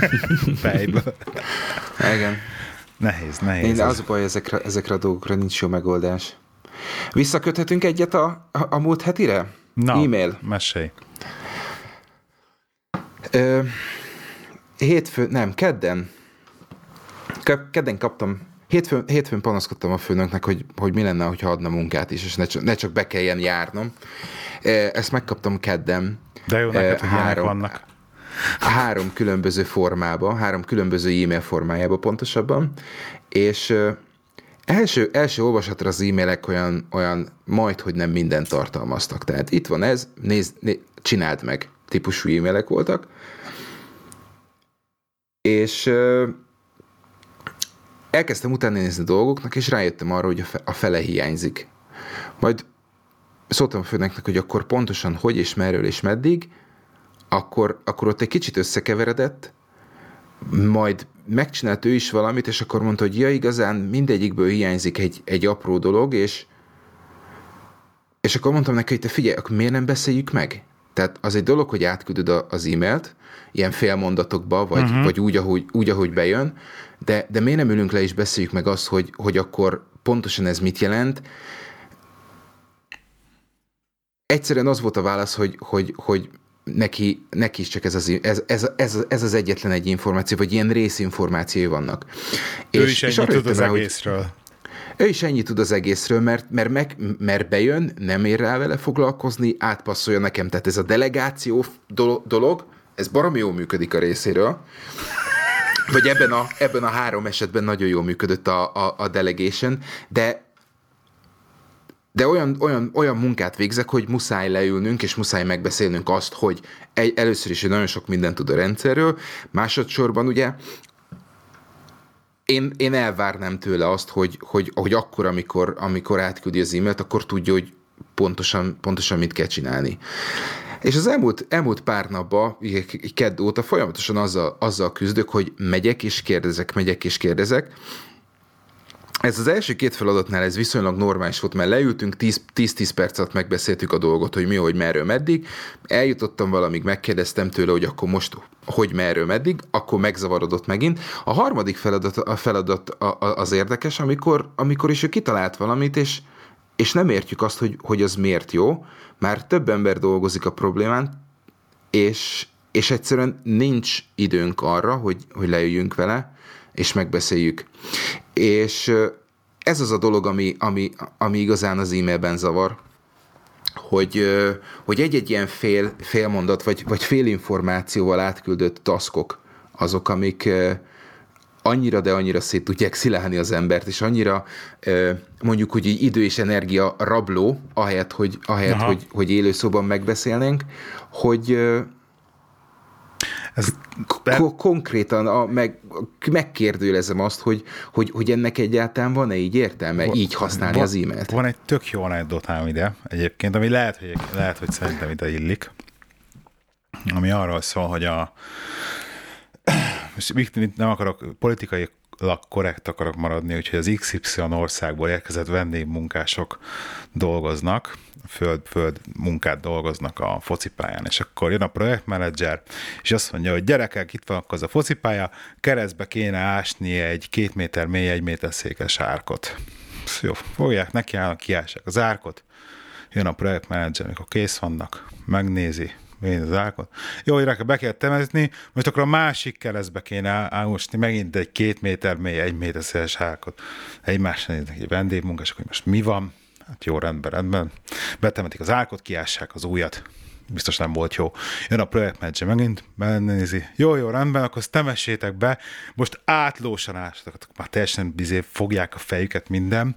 *laughs* fejből. Igen. Nehéz, nehéz. Én, az a baj, ezekre, ezekre a dolgokra nincs jó megoldás. Visszaköthetünk egyet a, a, a múlt hetire? Na, E-mail. mesélj. Ö, hétfő, nem, kedden. Kedden kaptam, hétfőn, hétfőn panaszkodtam a főnöknek, hogy, hogy mi lenne, ha adna munkát is, és ne csak, ne csak be kelljen járnom. Ezt megkaptam kedden. De jó neked, hogy három, vannak. Három különböző formába, három különböző e-mail formájába pontosabban, és Első, első olvasatra az e-mailek olyan, olyan majd, hogy nem mindent tartalmaztak. Tehát itt van ez, nézd, nézd csináld meg típusú e-mailek voltak. És elkezdtem utána nézni dolgoknak, és rájöttem arra, hogy a fele hiányzik. Majd szóltam a főnöknek, hogy akkor pontosan hogy és merről és meddig, akkor, akkor ott egy kicsit összekeveredett, majd megcsinált ő is valamit, és akkor mondta, hogy ja, igazán mindegyikből hiányzik egy, egy apró dolog, és, és akkor mondtam neki, hogy te figyelj, akkor miért nem beszéljük meg? Tehát az egy dolog, hogy átküldöd az e-mailt, ilyen félmondatokba, vagy, uh-huh. vagy úgy, ahogy, úgy, ahogy bejön, de, de miért nem ülünk le és beszéljük meg azt, hogy, hogy akkor pontosan ez mit jelent? Egyszerűen az volt a válasz, hogy, hogy, hogy neki, neki is csak ez az, ez, ez, ez, ez az egyetlen egy információ, vagy ilyen részinformációi vannak. Ő és, is ennyit tud az rá, egészről. Hogy, ő is ennyit tud az egészről, mert, mert, meg, mert bejön, nem ér rá vele foglalkozni, átpasszolja nekem. Tehát ez a delegáció dolog, ez baromi jól működik a részéről. Vagy ebben a, ebben a három esetben nagyon jól működött a, a, a delegation, de de olyan, olyan, olyan munkát végzek, hogy muszáj leülnünk, és muszáj megbeszélnünk azt, hogy egy, először is nagyon sok mindent tud a rendszerről, másodszorban ugye én, én elvárnám tőle azt, hogy, hogy, hogy akkor, amikor, amikor átküldi az e-mailt, akkor tudja, hogy pontosan, pontosan mit kell csinálni. És az elmúlt, elmúlt pár napban, kedd óta folyamatosan azzal, azzal küzdök, hogy megyek és kérdezek, megyek és kérdezek, ez az első két feladatnál ez viszonylag normális volt, mert leültünk 10-10 percet megbeszéltük a dolgot, hogy mi, hogy merről, meddig. Eljutottam valamig, megkérdeztem tőle, hogy akkor most hogy merről, meddig, akkor megzavarodott megint. A harmadik feladat, a feladat az érdekes, amikor, amikor is ő kitalált valamit, és, és nem értjük azt, hogy, hogy az miért jó, már több ember dolgozik a problémán, és, és egyszerűen nincs időnk arra, hogy, hogy leüljünk vele, és megbeszéljük. És ez az a dolog, ami, ami, ami igazán az e-mailben zavar, hogy, hogy egy-egy ilyen fél, félmondat, vagy, vagy félinformációval átküldött taskok, azok, amik annyira, de annyira szét tudják szilálni az embert, és annyira mondjuk, hogy így idő és energia rabló, ahelyett, hogy, ahelyett, hogy, hogy élőszóban megbeszélnénk, hogy, ez Ko- konkrétan a, meg, megkérdőjelezem azt, hogy, hogy, hogy ennek egyáltalán van-e így értelme, van, így használni van, az e-mailt? Van egy tök jó anekdotám ide egyébként, ami lehet, hogy, lehet, hogy szerintem ide illik, ami arról szól, hogy a *clears throat* most nem akarok politikai korrekt akarok maradni, úgyhogy az XY országból érkezett vendégmunkások dolgoznak, föld, föld munkát dolgoznak a focipályán, és akkor jön a projektmenedzser, és azt mondja, hogy gyerekek, itt van az a focipálya, keresztbe kéne ásni egy két méter mély, egy méter székes árkot. Jó, fogják, neki állnak, kiássák az árkot, jön a projektmenedzser, amikor kész vannak, megnézi, én az árkot. Jó, hogy be kell temezni, most akkor a másik keresztbe kéne ámosni megint egy két méter mély, egy méter széles árkot. Egymásra néznek egy vendégmunkások, hogy most mi van, Hát jó, rendben, rendben. Betemetik az árkot, kiássák az újat. Biztos nem volt jó. Jön a projektmenedzser megint, megnézi. Jó, jó, rendben, akkor temessétek be. Most átlósan ásatok, már teljesen bizé fogják a fejüket minden.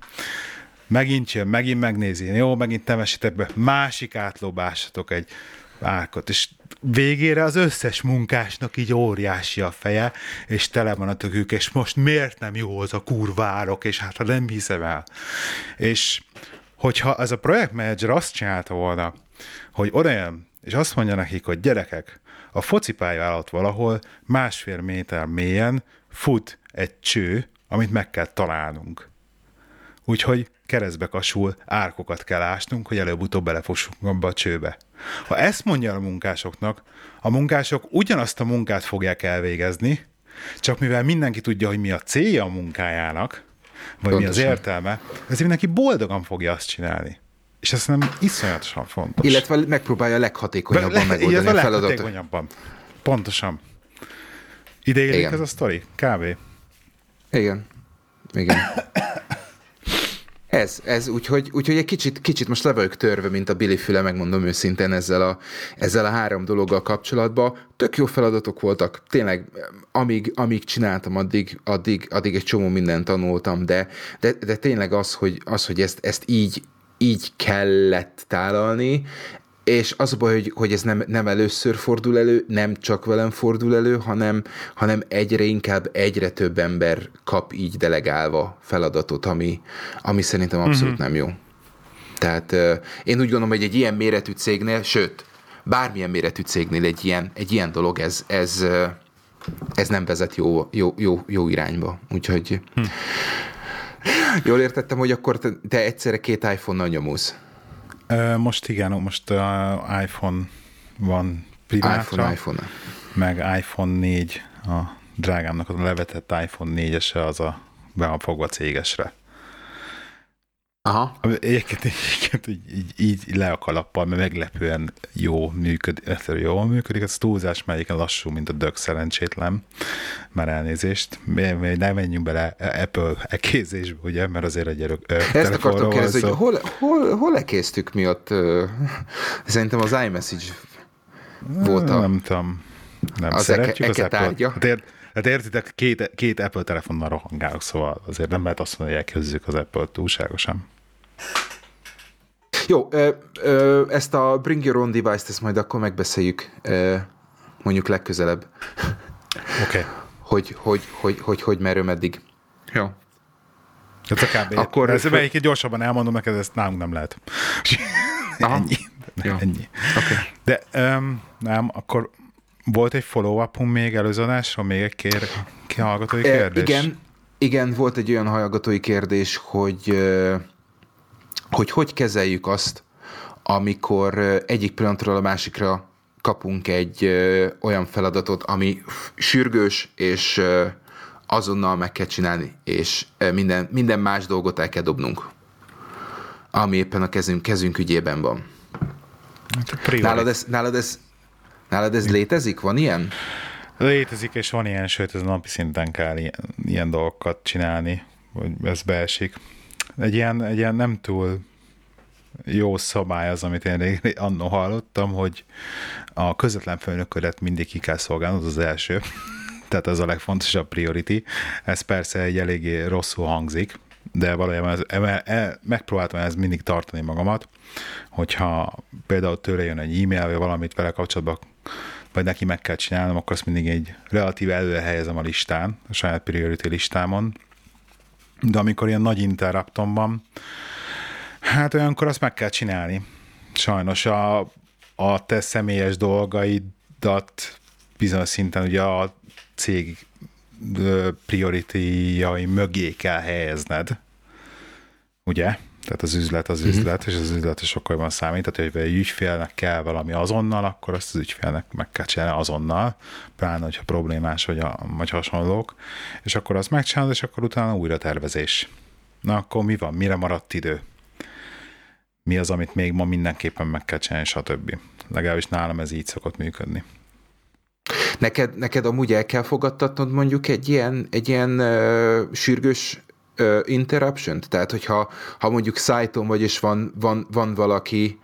Megint jön, megint megnézi. Jó, megint temessétek be. Másik átlóbásatok egy árkot, és végére az összes munkásnak így óriási a feje, és tele van a tökük, és most miért nem jó az a kurvárok, és hát nem hiszem el. És hogyha ez a projektmenedzser azt csinálta volna, hogy odajön, és azt mondja nekik, hogy gyerekek, a focipálya alatt valahol másfél méter mélyen fut egy cső, amit meg kell találnunk. Úgyhogy keresztbe kasul, árkokat kell ásnunk, hogy előbb-utóbb belefossunk abba a csőbe. Ha ezt mondja a munkásoknak, a munkások ugyanazt a munkát fogják elvégezni, csak mivel mindenki tudja, hogy mi a célja a munkájának, vagy Pontosan. mi az értelme, ezért mindenki boldogan fogja azt csinálni. És ez nem iszonyatosan fontos. Illetve megpróbálja leghatékonyabban le, megoldani a feladatot. Leghatékonyabban. Pontosan. Ide élik ez a sztori? Kb. Igen. Igen. Ez, ez úgyhogy, úgyhogy egy kicsit, kicsit most le vagyok törve, mint a Billy Füle, megmondom őszintén ezzel a, ezzel a három dologgal kapcsolatban. Tök jó feladatok voltak, tényleg, amíg, amíg csináltam, addig, addig, addig egy csomó mindent tanultam, de, de, de tényleg az, hogy, az, hogy ezt, ezt így, így kellett tálalni, és az a baj, hogy, hogy ez nem, nem először fordul elő, nem csak velem fordul elő, hanem, hanem egyre inkább egyre több ember kap így delegálva feladatot, ami, ami szerintem abszolút uh-huh. nem jó. Tehát én úgy gondolom, hogy egy ilyen méretű cégnél, sőt, bármilyen méretű cégnél egy ilyen, egy ilyen dolog, ez, ez, ez nem vezet jó, jó, jó, jó irányba. Úgyhogy hm. jól értettem, hogy akkor te, te egyszerre két iPhone-nal nyomulsz. Most igen, most iPhone van primátra, iPhone, iPhone. meg iPhone 4, a drágámnak a levetett iPhone 4-ese az a be van fogva cégesre. Aha. Egyébként, egyébként így, így, így le a kalappal, mert meglepően jó működik, jó működik, ez túlzás, melyik lassú, mint a dög szerencsétlen, már elnézést. Nem menjünk bele Apple ekézésbe, ugye, mert azért egy örök Ezt akartam kérdezni, hogy hol, hol, hol ekéztük mi ott? *laughs* Szerintem az iMessage volt a... Nem tudom. Nem az szeretjük eke, eke az. Hát, hát értitek, két, két Apple telefonnal rohangálok, szóval azért nem lehet azt mondani, hogy elkezdjük az Apple túlságosan. Jó, ö, ö, ezt a Bring Your Own Device-t, ezt majd akkor megbeszéljük ö, mondjuk legközelebb. Oké. Okay. Hogy, hogy, hogy, hogy, hogy merő meddig. Jó. Ez a kb. Akkor ez melyik gyorsabban elmondom neked, ezt nálunk nem lehet. *laughs* Aha. Ennyi. Jó. Ennyi. Okay. De um, nem, akkor volt egy follow-upunk még előzőadásról, még egy kér, hallgatói kérdés? E, igen, igen, volt egy olyan hallgatói kérdés, hogy hogy hogy kezeljük azt, amikor egyik pillanatról a másikra kapunk egy ö, olyan feladatot, ami sürgős, és ö, azonnal meg kell csinálni, és ö, minden, minden más dolgot el kell dobnunk, ami éppen a kezünk, kezünk ügyében van. Hát nálad ez, nálad, ez, nálad ez létezik? Van ilyen? Létezik, és van ilyen, sőt, ez napi szinten kell ilyen, ilyen dolgokat csinálni, hogy ez beesik egy ilyen, egy ilyen nem túl jó szabály az, amit én rég, annó hallottam, hogy a közvetlen főnöködet mindig ki kell szolgálnod, az első. *laughs* Tehát ez a legfontosabb priority. Ez persze egy eléggé rosszul hangzik, de valójában ez, e, e, megpróbáltam ez mindig tartani magamat, hogyha például tőle jön egy e-mail, vagy valamit vele kapcsolatban, vagy neki meg kell csinálnom, akkor azt mindig egy relatív előre helyezem a listán, a saját priority listámon, de amikor ilyen nagy interruptom van, hát olyankor azt meg kell csinálni. Sajnos a, a te személyes dolgaidat bizonyos szinten ugye a cég prioritjai mögé kell helyezned, ugye? Tehát az üzlet az mhm. üzlet, mm-hmm. és az üzlet is sokkal van számít, tehát hogy egy ügyfélnek kell valami azonnal, akkor azt az ügyfélnek meg kell csinálni azonnal, pláne, hogyha problémás vagy, a, vagy hasonlók, és akkor azt megcsinálod, és akkor utána újra tervezés. Na akkor mi van? Mire maradt idő? Mi az, amit még ma mindenképpen meg kell csinálni, stb. Legalábbis nálam ez így szokott működni. Neked, neked amúgy el kell fogadtatnod mondjuk egy ilyen, egy ilyen uh, sürgős uh, interruption Tehát, hogyha ha mondjuk szájton vagy, és van, van, van valaki,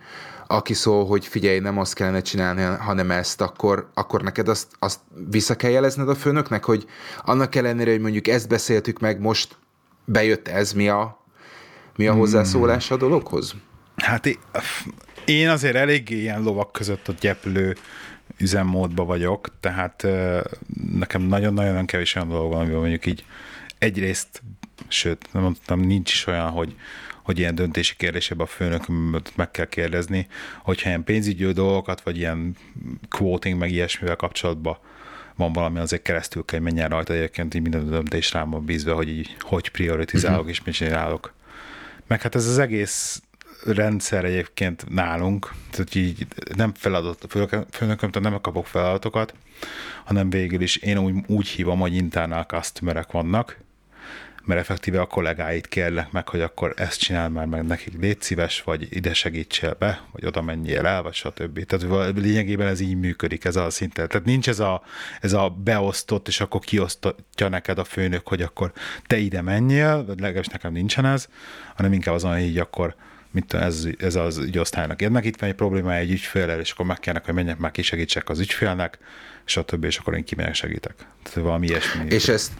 aki szól, hogy figyelj, nem azt kellene csinálni, hanem ezt, akkor, akkor neked azt, azt vissza kell jelezned a főnöknek, hogy annak ellenére, hogy mondjuk ezt beszéltük meg, most bejött ez, mi a, mi a hozzászólás a dologhoz? Hát én azért eléggé ilyen lovak között a gyeplő üzemmódba vagyok, tehát nekem nagyon-nagyon kevés olyan dolog van, amiben mondjuk így egyrészt, sőt, nem mondtam, nincs is olyan, hogy, hogy ilyen döntési kérdésében a főnök meg kell kérdezni, hogyha ilyen pénzügyi dolgokat, vagy ilyen quoting, meg ilyesmivel kapcsolatban van valami, azért keresztül kell menjen rajta, egyébként így minden döntés rám van bízva, hogy így hogy prioritizálok uh-huh. és mit csinálok. Meg hát ez az egész rendszer egyébként nálunk, tehát így nem feladat, főnökömtől nem kapok feladatokat, hanem végül is én úgy, úgy hívom, hogy internal customerek vannak, mert effektíve a kollégáit kérlek meg, hogy akkor ezt csinál már meg nekik, légy szíves, vagy ide segítsél be, vagy oda menjél el, vagy stb. Tehát lényegében ez így működik, ez a szinten. Tehát nincs ez a, ez a beosztott, és akkor kiosztja neked a főnök, hogy akkor te ide menjél, vagy legalábbis nekem nincsen ez, hanem inkább azon, hogy így akkor tudom, ez, ez az ügyosztálynak érnek itt van egy probléma egy ügyféllel, és akkor megkérnek, hogy menjek már kisegítsek az ügyfélnek, többi, és akkor én kimegyek segítek. Tehát valami ilyesmi. És ezt,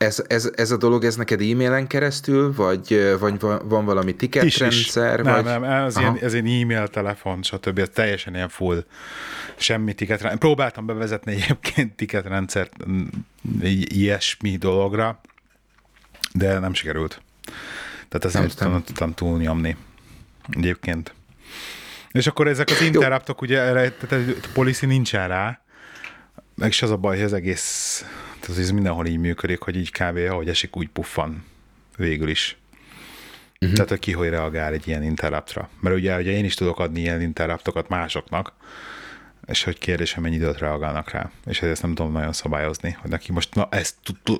ez, ez, ez a dolog, ez neked e-mailen keresztül, vagy, vagy van valami ticketrendszer? Nem, vagy... nem, ez ilyen, ez ilyen e-mail, telefon, stb. Ez teljesen ilyen full, semmi ticketrendszer. Próbáltam bevezetni egyébként ticketrendszert ilyesmi dologra, de nem sikerült. Tehát ezt nem tudtam, nem tudtam túlnyomni egyébként. És akkor ezek az interruptok, ugye erre, tehát a policy nincsen rá, meg is az a baj, hogy az egész, tehát ez mindenhol így működik, hogy így kb. ahogy esik, úgy puffan végül is. Uh-huh. Tehát, ki hogy reagál egy ilyen interruptra. Mert ugye, ugye én is tudok adni ilyen interruptokat másoknak, és hogy kérdés, hogy mennyi időt reagálnak rá. És ezt nem tudom nagyon szabályozni, hogy neki most, na ez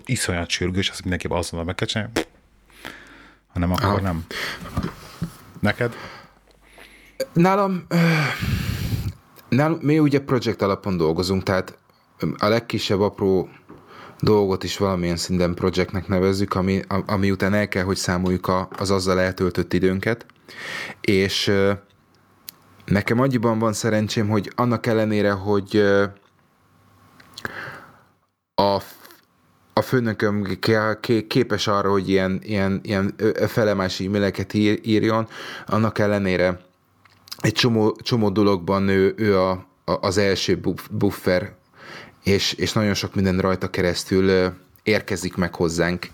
iszonyat sürgős, azt mindenképp azonnal meg kell csinálni. Hanem akkor Aha. nem. Neked? Nálam, nálam, mi ugye projekt alapon dolgozunk, tehát a legkisebb apró dolgot is valamilyen szinten projektnek nevezzük, ami, ami után el kell, hogy számoljuk a, az azzal eltöltött időnket, és nekem annyiban van szerencsém, hogy annak ellenére, hogy a a főnököm képes arra, hogy ilyen, ilyen, ilyen felemás e-maileket ír, írjon, annak ellenére egy csomó, csomó dologban ő, ő a, az első buffer, és, és nagyon sok minden rajta keresztül érkezik meg hozzánk.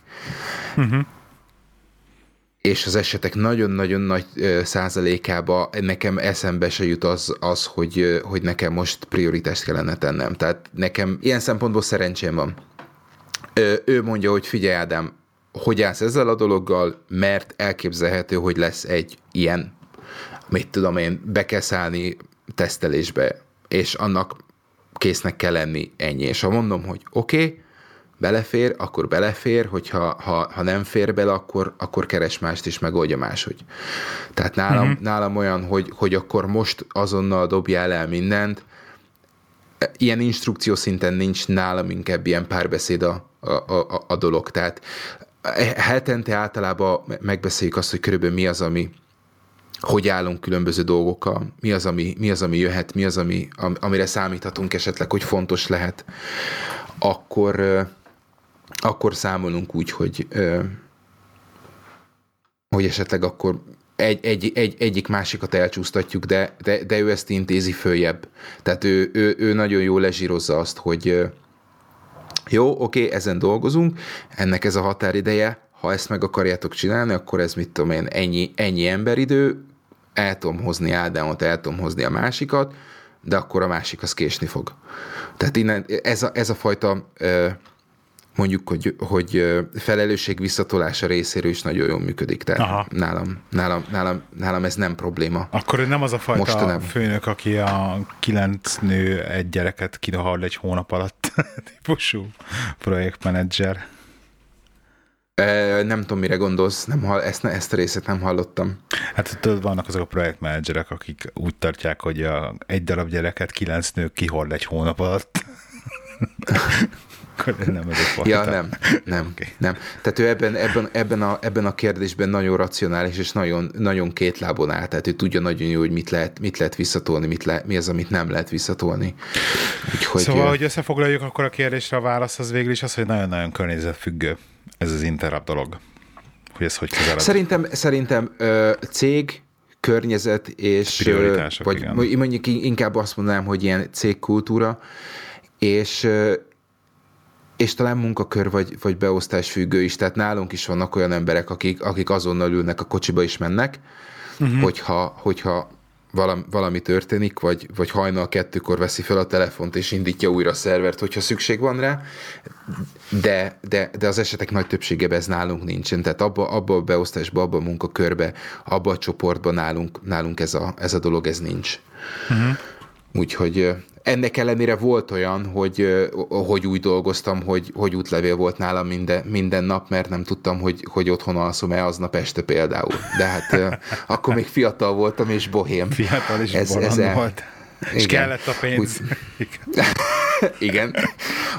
Uh-huh. És az esetek nagyon-nagyon nagy százalékába nekem eszembe se jut az, az hogy, hogy nekem most prioritást kellene tennem. Tehát nekem ilyen szempontból szerencsém van ő mondja, hogy figyelj Ádám, hogy állsz ezzel a dologgal, mert elképzelhető, hogy lesz egy ilyen, mit tudom én, be kell szállni tesztelésbe, és annak késznek kell lenni ennyi. És ha mondom, hogy oké, okay, belefér, akkor belefér, hogyha ha, ha nem fér bele, akkor, akkor keres mást és megoldja máshogy. Tehát nálam, uh-huh. nálam olyan, hogy, hogy akkor most azonnal dobjál el mindent, ilyen instrukció szinten nincs nálam inkább ilyen párbeszéd a, a, a, a dolog. Tehát hetente általában megbeszéljük azt, hogy körülbelül mi az, ami, hogy állunk különböző dolgokkal, mi az, ami, mi az, ami jöhet, mi az, ami, amire számíthatunk esetleg, hogy fontos lehet, akkor, akkor számolunk úgy, hogy, hogy esetleg akkor egy, egy, egy, egyik másikat elcsúsztatjuk, de, de, de ő ezt intézi följebb. Tehát ő, ő, ő nagyon jól lezsírozza azt, hogy jó, oké, ezen dolgozunk, ennek ez a határideje, ha ezt meg akarjátok csinálni, akkor ez mit tudom én, ennyi, ennyi emberidő, el tudom hozni Ádámot, el tudom hozni a másikat, de akkor a másik az késni fog. Tehát innen ez a, ez a fajta mondjuk, hogy, hogy felelősség visszatolása részéről is nagyon jól működik. Tehát Aha. Nálam, nálam, nálam, nálam ez nem probléma. Akkor nem az a fajta Mostanában. főnök, aki a kilenc nő egy gyereket kidahal egy hónap alatt *laughs* típusú projektmenedzser. Nem tudom, mire gondolsz, nem hall, ezt, ezt a részét nem hallottam. Hát tudod, vannak azok a projektmenedzserek, akik úgy tartják, hogy a, egy darab gyereket kilenc nő kihord egy hónap alatt. Akkor nem vagyok fajta. Ja, nem, nem, okay. nem. Tehát ő ebben, ebben, ebben, a, ebben a kérdésben nagyon racionális, és nagyon, nagyon két lábon áll, tehát ő tudja nagyon jó, hogy mit lehet, mit lehet visszatolni, mit le, mi az, amit nem lehet visszatolni. Úgyhogy, szóval, hogy összefoglaljuk, akkor a kérdésre a válasz az végül is az, hogy nagyon-nagyon környezetfüggő ez az interrupt dolog. Hogy ez hogy kezeled? Szerintem, szerintem ö, cég, környezet és... Prioritások, vagy igen. mondjuk inkább azt mondanám, hogy ilyen cégkultúra, és és talán munkakör vagy, vagy beosztás függő is, tehát nálunk is vannak olyan emberek, akik, akik azonnal ülnek a kocsiba is mennek, uh-huh. hogyha, hogyha valami, valami történik, vagy, vagy hajnal kettőkor veszi fel a telefont és indítja újra a szervert, hogyha szükség van rá, de, de, de az esetek nagy többségében ez nálunk nincsen, tehát abba, abba a beosztásba, abba a munkakörbe, abba a csoportban nálunk, nálunk ez, a, ez a dolog, ez nincs. Uh-huh. Úgyhogy ennek ellenére volt olyan, hogy, hogy úgy dolgoztam, hogy, hogy útlevél volt nálam minden, minden nap, mert nem tudtam, hogy, hogy otthon alszom-e aznap este például. De hát akkor még fiatal voltam, és bohém. Fiatal és ez, ez el... volt. Igen. És kellett a pénz. Úgy... Igen.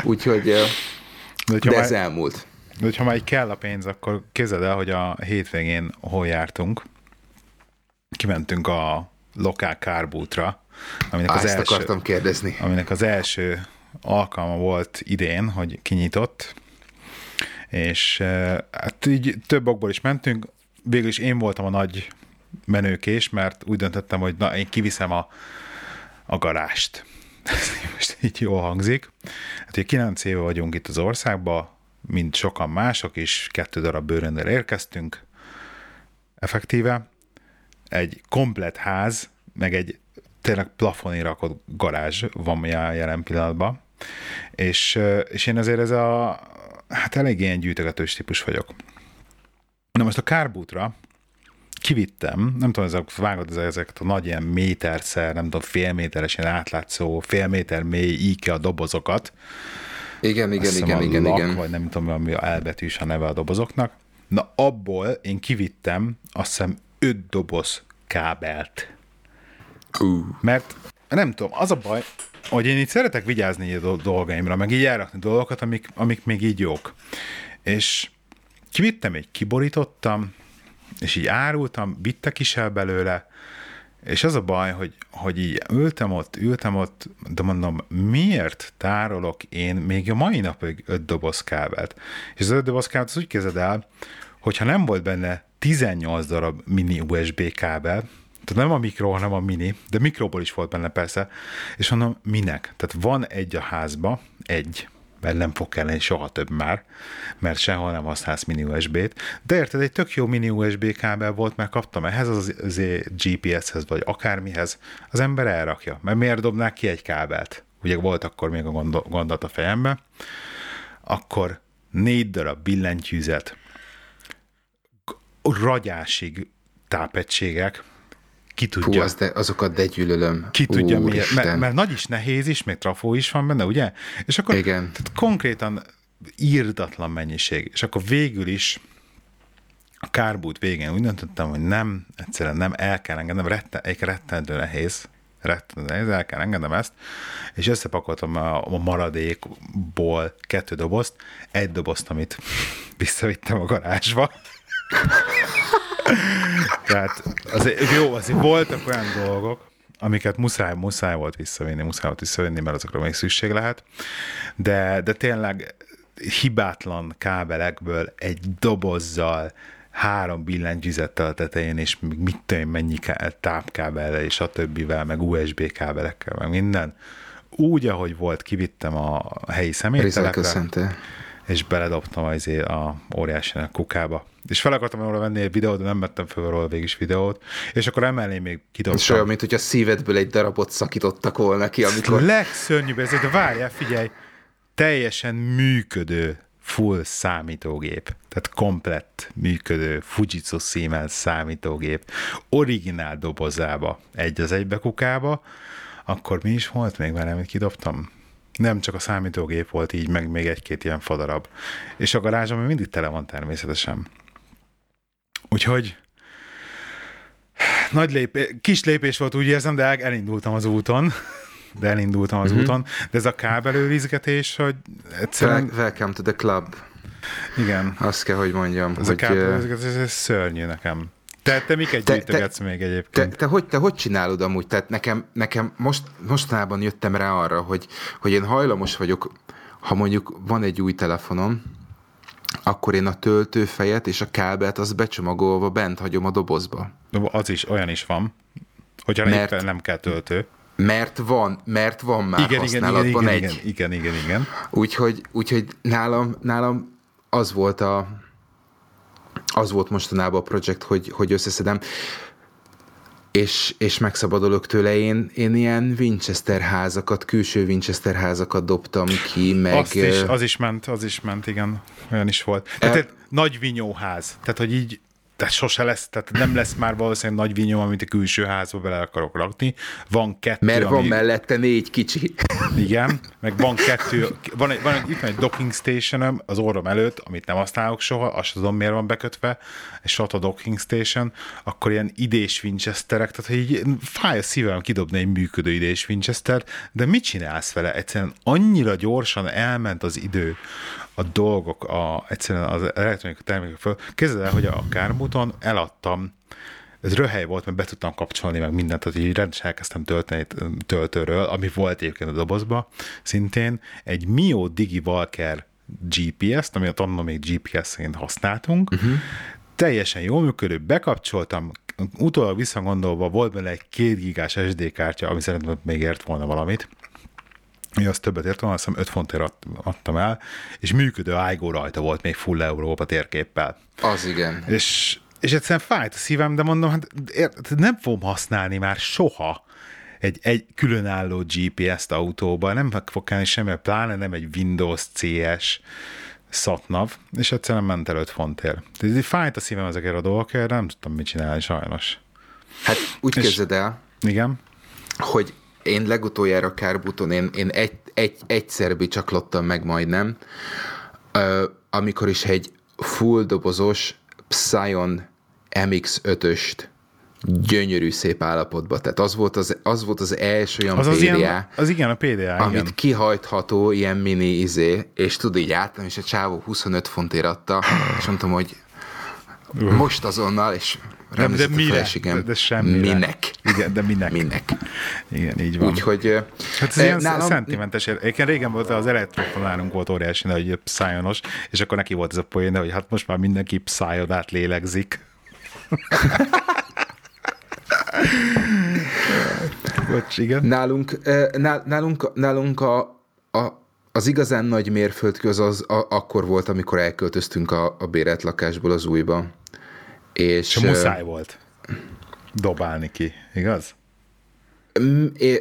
Úgyhogy de, de ez már, elmúlt. De hogyha már kell a pénz, akkor képzeld el, hogy a hétvégén hol jártunk. Kimentünk a lokál kárbútra, Aminek Á, az ezt első, akartam kérdezni. Aminek az első alkalma volt idén, hogy kinyitott, és eh, hát így több okból is mentünk, végül is én voltam a nagy menőkés, mert úgy döntöttem, hogy na, én kiviszem a, a garást. *laughs* Most így jól hangzik. Hát, hogy 9 éve vagyunk itt az országban, mint sokan mások is, kettő darab bőröndel érkeztünk, effektíve. Egy komplet ház, meg egy tényleg plafonig rakott garázs van jelen pillanatban, és, és én azért ez a, hát elég ilyen gyűjtögetős típus vagyok. Na most a kárbútra kivittem, nem tudom, ezek, vágod ezeket a nagy ilyen méterszer, nem tudom, fél méteres, ilyen átlátszó, fél méter mély IKEA dobozokat. Igen, igen, igen, igen, lak, igen. Vagy nem tudom, ami a elbetűs a neve a dobozoknak. Na abból én kivittem azt hiszem öt doboz kábelt. Mert nem tudom, az a baj, hogy én itt szeretek vigyázni a dolgaimra, meg így elrakni dolgokat, amik, amik még így jók. És kivittem egy, kiborítottam, és így árultam, vittek is el belőle, és az a baj, hogy, hogy így ültem ott, ültem ott, de mondom, miért tárolok én még a mai napig öt doboz kábelt? És az öt doboz kábelt az úgy kezded el, hogyha nem volt benne 18 darab mini USB kábel, tehát nem a mikro, hanem a mini, de mikróból is volt benne persze, és mondom, minek? Tehát van egy a házba, egy, mert nem fog kelleni soha több már, mert sehol nem használsz mini USB-t, de érted, egy tök jó mini USB kábel volt, mert kaptam ehhez az, az GPS-hez, vagy akármihez, az ember elrakja, mert miért dobnák ki egy kábelt? Ugye volt akkor még a gondot a fejembe, akkor négy darab billentyűzet, ragyásig tápegységek, ki tudja. Fú, az de, azokat de gyűlölöm. Ki tudja miért, mert, mert nagy is nehéz is, még trafó is van benne, ugye? És akkor Igen. Tehát konkrétan írdatlan mennyiség. És akkor végül is a kárbút végén úgy döntöttem, hogy nem, egyszerűen nem el kell engednem, retten, egy rettentő nehéz, rettentő nehéz, el kell engednem ezt, és összepakoltam a, a maradékból kettő dobozt, egy dobozt, amit *laughs* visszavittem a garázsba. Tehát azért, jó, azért voltak olyan dolgok, amiket muszáj, muszáj volt visszavinni, muszáj volt visszavinni, mert azokra még szükség lehet, de, de tényleg hibátlan kábelekből egy dobozzal három billentyűzettel a tetején, és mit tudom mennyi tápkábellel, és a többivel, meg USB kábelekkel, meg minden. Úgy, ahogy volt, kivittem a helyi személytelepre, és beledobtam az a óriási kukába. És fel akartam róla venni egy videót, de nem vettem fel róla végig is videót, és akkor emellé még kidobtam. És olyan, mint hogy a szívedből egy darabot szakítottak volna ki, amikor... Legszörnyűbb ez, de várjál, figyelj, teljesen működő full számítógép, tehát komplett működő Fujitsu Siemens számítógép, originál dobozába, egy az egybe kukába, akkor mi is volt még már, amit kidobtam? Nem csak a számítógép volt így, meg még egy-két ilyen fadarab. És a garázsom mindig tele van természetesen. Úgyhogy nagy lépé, kis lépés volt, úgy érzem, de elindultam az úton. de elindultam az uh-huh. úton. De ez a kábelőrizgetés, hogy egyszerűen... Welcome to the club. Igen. Azt kell, hogy mondjam. Ez hogy, a kábelőrizgetés, ez szörnyű nekem. Te, te miket te, gyűjtögetsz te, még egyébként? Te, te, hogy, te hogy csinálod amúgy? Tehát nekem, nekem most, mostanában jöttem rá arra, hogy, hogy én hajlamos vagyok, ha mondjuk van egy új telefonom, akkor én a töltőfejet és a kábelt az becsomagolva bent hagyom a dobozba. Az is, olyan is van, hogyha mert, éppen nem kell töltő. Mert van, mert van már igen, használatban igen, egy. Igen, igen, igen, igen. Úgyhogy, úgyhogy nálam, nálam az volt a az volt mostanában a projekt, hogy, hogy összeszedem és, és megszabadulok tőle. Én, én ilyen Winchester házakat, külső Winchester házakat dobtam ki, meg... Azt is, az is ment, az is ment, igen. Olyan is volt. Tehát e... nagy vinyóház. Tehát, hogy így tehát sose lesz, tehát nem lesz már valószínűleg nagy vinyó, amit a külső házba bele akarok rakni. Van kettő, Mert ami... van mellette négy kicsi. Igen, meg van kettő, van egy, van egy, itt van egy docking station az orrom előtt, amit nem használok soha, azt tudom miért van bekötve, egy SATA docking station, akkor ilyen idés Winchesterek, tehát hogy így fáj a szívem kidobni egy működő idés Winchester, de mit csinálsz vele? Egyszerűen annyira gyorsan elment az idő, a dolgok, a, egyszerűen az elektronikai termékek föl. Kezded el, hogy a kármúton eladtam ez röhely volt, mert be tudtam kapcsolni meg mindent, tehát így rendesen elkezdtem tölteni töltőről, ami volt egyébként a dobozba, szintén egy Mio Digi Walker GPS-t, ami a tanulom még GPS-ként használtunk, uh-huh. Teljesen jól működő, bekapcsoltam, utólag visszagondolva volt benne egy két gigás SD kártya, ami szerintem még ért volna valamit, mi az többet ért volna, azt hiszem 5 fontért adtam el, és működő ájgó rajta volt még full Európa térképpel. Az igen. És, és egyszerűen fájt a szívem, de mondom, hát nem fogom használni már soha egy, egy különálló GPS-t autóban, nem fog kelleni semmi, pláne nem egy Windows CS szatnav, és egyszerűen ment el 5 fontért. Tehát fájt a szívem ezekért a dolgokért, nem tudtam mit csinálni sajnos. Hát úgy és, kezded el, igen? hogy én legutoljára Kárbuton én, én egy, egy, egyszer bicsaklottam meg majdnem, amikor is egy full dobozos Psion MX-5-öst gyönyörű szép állapotban. Tehát az volt az, az, volt az első olyan az PDA, az, ilyen, az igen, a PDA, amit igen. kihajtható ilyen mini izé, és tud így átlam, és a csávó 25 fontért adta, és mondtam, hogy most azonnal, és nem, de mire? De, de semmire. Minek? Igen, de minek? Minek. Igen, így van. Úgyhogy... Hát ez ilyen nálam... szentimentes. Egyébként régen volt az elektrofonálunk volt óriási, hogy pszájonos, és akkor neki volt ez a poén, hogy hát most már mindenki pszájodát lélegzik. *laughs* Bocs, igen. Nálunk, nálunk, nálunk a, a, az igazán nagy mérföldkő az, az a, akkor volt, amikor elköltöztünk a, a bérelt lakásból az újba. És, és muszáj volt dobálni ki, igaz?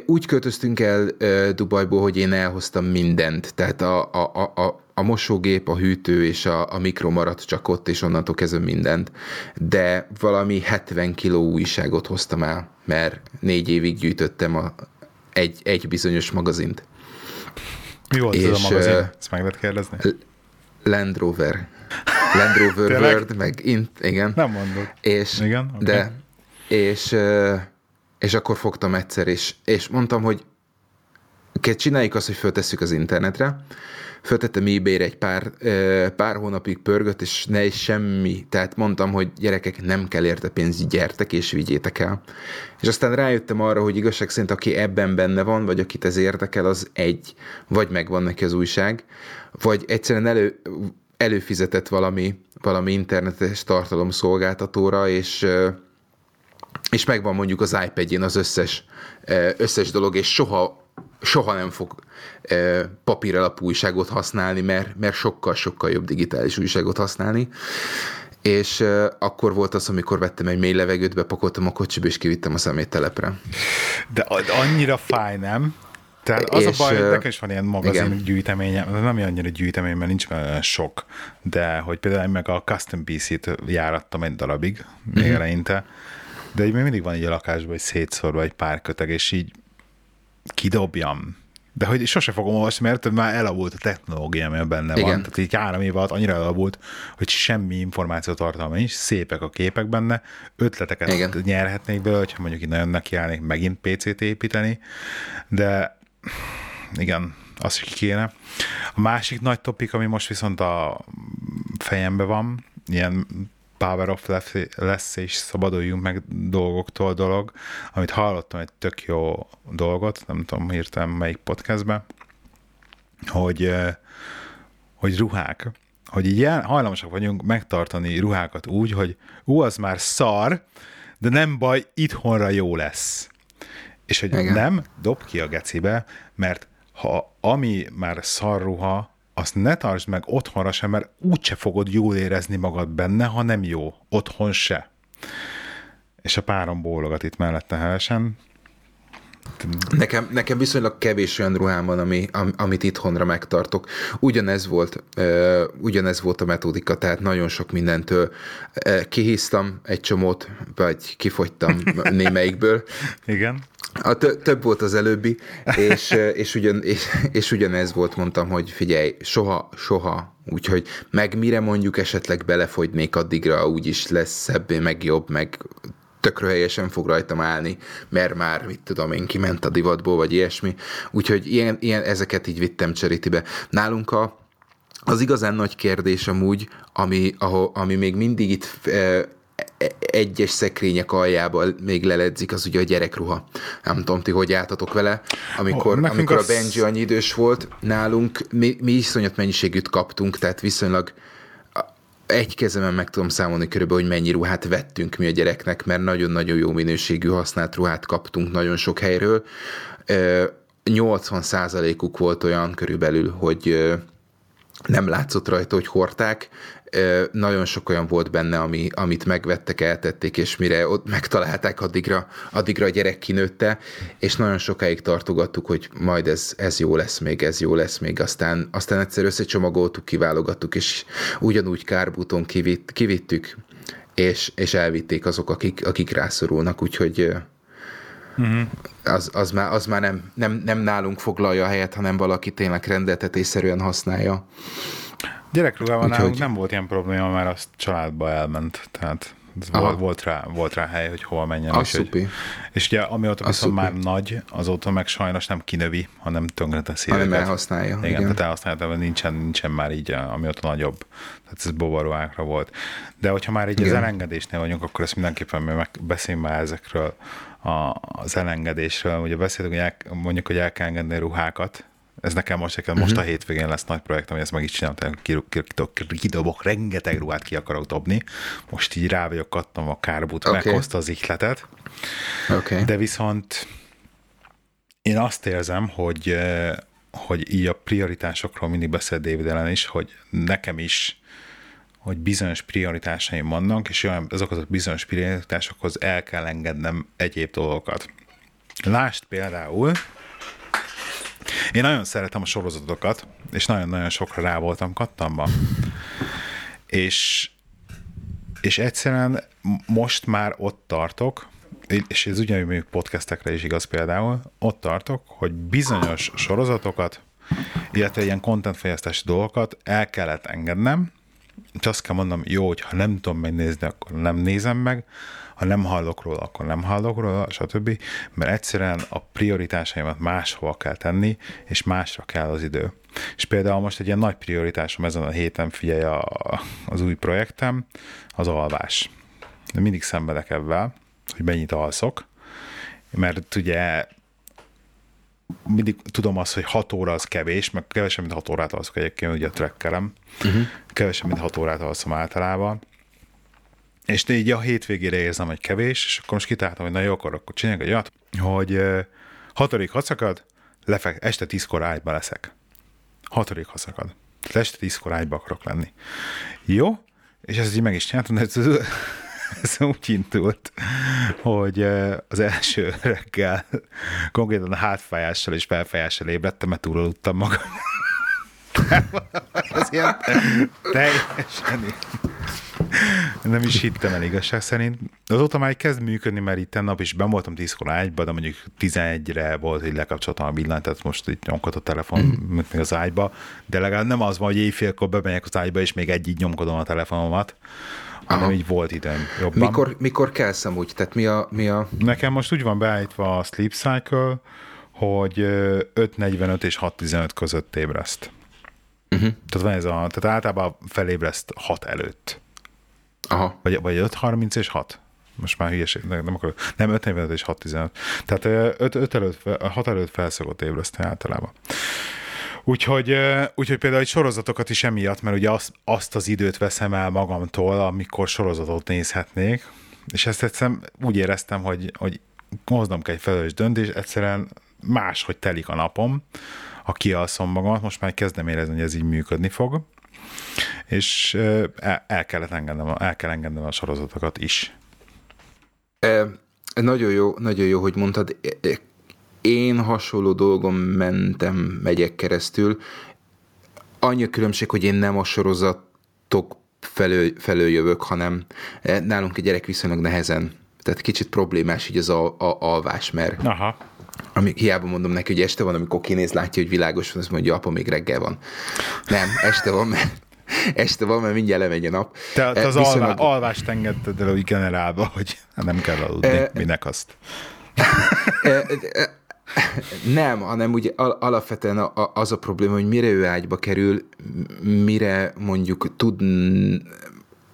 Úgy költöztünk el Dubajból, hogy én elhoztam mindent, tehát a, a, a, a mosógép, a hűtő és a, a mikro maradt csak ott, és onnantól kezdve mindent. De valami 70 kiló újságot hoztam el, mert négy évig gyűjtöttem a, egy, egy bizonyos magazint. Mi volt és, ez a magazin? Ezt meg lehet kérdezni? Land Rover. Land Rover World, meg int, igen. Nem mondod. És, igen, okay. De, és, és akkor fogtam egyszer, és, és mondtam, hogy csináljuk azt, hogy föltesszük az internetre, föltettem ebay egy pár, pár hónapig pörgött, és ne is semmi. Tehát mondtam, hogy gyerekek, nem kell érte pénz, gyertek és vigyétek el. És aztán rájöttem arra, hogy igazság szerint aki ebben benne van, vagy akit ez érdekel, az egy, vagy megvan neki az újság, vagy egyszerűen elő, előfizetett valami, valami internetes tartalomszolgáltatóra, és és megvan mondjuk az iPad-jén az összes, összes dolog, és soha, soha nem fog papír alapú újságot használni, mert, mert sokkal-sokkal jobb digitális újságot használni. És akkor volt az, amikor vettem egy mély levegőt, bepakoltam a kocsiba, és kivittem a szeméttelepre. De annyira fáj, nem? Tehát az és, a baj, hogy nekem is van ilyen magazin igen. gyűjteményem, nem annyira gyűjtemény, mert nincs olyan sok, de hogy például én meg a Custom PC-t járattam egy darabig, még mm-hmm. eleinte, de így még mindig van egy a lakásban, hogy szétszorva egy pár köteg, és így kidobjam. De hogy sose fogom olvasni, mert már elavult a technológia, ami benne Igen. van. Tehát így három év alatt annyira elavult, hogy semmi információ tartalma nincs, szépek a képek benne, ötleteket Igen. nyerhetnék belőle, hogyha mondjuk így nagyon nekiállnék megint PC-t építeni, de igen, az is kéne. A másik nagy topik, ami most viszont a fejembe van, ilyen power of lesz és szabaduljunk meg dolgoktól dolog, amit hallottam egy tök jó dolgot, nem tudom hirtelen melyik podcastben, hogy, hogy ruhák, hogy így hajlamosak vagyunk megtartani ruhákat úgy, hogy ú, az már szar, de nem baj, itthonra jó lesz. És hogy Igen. nem, dob ki a gecibe, mert ha ami már szar ruha, azt ne tartsd meg otthonra sem, mert úgyse fogod jól érezni magad benne, ha nem jó. Otthon se. És a párom bólogat itt mellette hevesen. Nekem, nekem viszonylag kevés olyan ruhám van, ami, am, amit itthonra megtartok. Ugyanez volt, uh, ugyanez volt a metódika, tehát nagyon sok mindentől kihisztam egy csomót, vagy kifogytam *laughs* némelyikből. Igen. A több volt az előbbi, és, és, ugyan, és, és ugyanez volt, mondtam, hogy figyelj, soha, soha, úgyhogy meg mire mondjuk esetleg belefogynék addigra, úgyis lesz szebbé, meg jobb, meg tökre helyesen fog rajtam állni, mert már, mit tudom én, kiment a divatból, vagy ilyesmi. Úgyhogy ilyen, ilyen ezeket így vittem cserítibe. Nálunk a, az igazán nagy kérdés amúgy, ami, ahol, ami még mindig itt e, egyes szekrények aljába még leledzik, az ugye a gyerekruha. Nem tudom, ti hogy álltatok vele. Amikor, oh, amikor a Benji annyi idős volt, nálunk mi, mi iszonyat mennyiségűt kaptunk, tehát viszonylag egy kezemen meg tudom számolni körülbelül, hogy mennyi ruhát vettünk mi a gyereknek, mert nagyon-nagyon jó minőségű használt ruhát kaptunk nagyon sok helyről. 80 uk volt olyan körülbelül, hogy nem látszott rajta, hogy hordták, nagyon sok olyan volt benne, ami, amit megvettek, eltették, és mire ott megtalálták, addigra, addigra a gyerek kinőtte, és nagyon sokáig tartogattuk, hogy majd ez, ez jó lesz még, ez jó lesz még, aztán, aztán egyszer összecsomagoltuk, kiválogattuk, és ugyanúgy kárbuton kivitt, kivittük, és, és elvitték azok, akik, akik rászorulnak, úgyhogy uh-huh. az, az, már, az már nem, nem, nem nálunk foglalja a helyet, hanem valaki tényleg rendeltetésszerűen használja. Gyerekruhával nálunk nem volt ilyen probléma, mert az családba elment, tehát volt, volt, rá, volt rá hely, hogy hol menjen. A és, hogy, és ugye amióta a viszont szupi. már nagy, azóta meg sajnos nem kinövi, hanem tönkreteszi Hanem őket. elhasználja. Igen, igen. tehát elhasználja, de nincsen, nincsen már így, amióta nagyobb. Tehát ez bobaruhákra volt. De hogyha már így igen. az elengedésnél vagyunk, akkor ezt mindenképpen meg beszéljünk már ezekről a, az elengedésről. Ugye beszéltünk, hogy el, mondjuk, hogy el kell engedni ruhákat, ez nekem most, nekem most uh-huh. a hétvégén lesz nagy projekt, ami ezt meg is csináltam, kidobok, rengeteg ruhát ki akarok dobni. Most így rá vagyok kattam a kárbút, okay. meghozta az ihletet. Okay. De viszont én azt érzem, hogy, eh, hogy így a prioritásokról mindig beszél David ellen is, hogy nekem is hogy bizonyos prioritásaim vannak, és olyan, azokat a bizonyos prioritásokhoz el kell engednem egyéb dolgokat. Lásd például, én nagyon szeretem a sorozatokat, és nagyon-nagyon sokra rá voltam kattamba. És, és egyszerűen most már ott tartok, és ez ugyanúgy még podcastekre is igaz például, ott tartok, hogy bizonyos sorozatokat, illetve ilyen contentfejlesztési dolgokat el kellett engednem, és azt kell mondom, jó, hogy ha nem tudom megnézni, akkor nem nézem meg, ha nem hallok róla, akkor nem hallok róla, stb. Mert egyszerűen a prioritásaimat máshova kell tenni, és másra kell az idő. És például most egy ilyen nagy prioritásom ezen a héten, figyelj a, az új projektem, az alvás. De mindig szenvedek ebben, hogy mennyit alszok, mert ugye mindig tudom azt, hogy 6 óra az kevés, meg kevesebb, mint 6 órát alszok egyébként, ugye a trekkerem. Uh-huh. Kevesebb, mint 6 órát alszom általában. És így a hétvégére érzem, hogy kevés, és akkor most kitáltam, hogy na jó, akkor, akkor csináljak egy olyat, hogy hatodik haszakad, lefek, este tízkor ágyba leszek. Hatodik haszakad. Tehát este tízkor ágyba akarok lenni. Jó? És ezt így meg is csináltam, de ez, *laughs* ez úgy indult, hogy az első reggel *laughs* konkrétan a hátfájással és felfájással ébredtem, mert túlaludtam magam. *laughs* ez ilyen teljesen *laughs* nem is hittem el igazság szerint. Azóta már kezd működni, mert itt nap is ben voltam 10-kor ágyba, de mondjuk 11-re volt, hogy lekapcsoltam a villanyt, tehát most itt nyomkod a telefon mm. még az ágyba, de legalább nem az van, hogy éjfélkor bemegyek az ágyba, és még egy így nyomkodom a telefonomat, hanem Aha. így volt időm jobban. Mikor, mikor kelsz amúgy? Tehát mi a, mi a... Nekem most úgy van beállítva a Sleep Cycle, hogy 5.45 és 6.15 között ébreszt. Uh-huh. Tehát van ez a, tehát általában felébreszt 6 előtt. Aha. Vagy, vagy 5.30 és 6? Most már hülyeség, nem, akarok. Nem, 5.45 és 6.15. Tehát 5, 5 előtt, 6 előtt felszokott ébreszteni általában. Úgyhogy, úgyhogy például egy sorozatokat is emiatt, mert ugye azt, azt az időt veszem el magamtól, amikor sorozatot nézhetnék, és ezt egyszerűen úgy éreztem, hogy, hogy hoznom kell egy felelős döntés, egyszerűen máshogy telik a napom, ha kialszom magamat, most már kezdem érezni, hogy ez így működni fog, és el, el kellett engednem, el kell engednem a sorozatokat is. E, nagyon jó, nagyon jó, hogy mondtad. Én hasonló dolgon mentem, megyek keresztül. Annyi a különbség, hogy én nem a sorozatok felől, felől jövök, hanem nálunk a gyerek viszonylag nehezen tehát kicsit problémás így az a, a, alvás, mert Aha. Ami, hiába mondom neki, hogy este van, amikor kinéz, látja, hogy világos van, azt mondja, apa, még reggel van. Nem, este van, mert este van, mert mindjárt lemegy a nap. Te, te az Viszonylag... alvá, alvást engedted el úgy generálva, hogy nem kell aludni, e... minek azt? E... Nem, hanem ugye alapvetően az a probléma, hogy mire ő ágyba kerül, mire mondjuk tud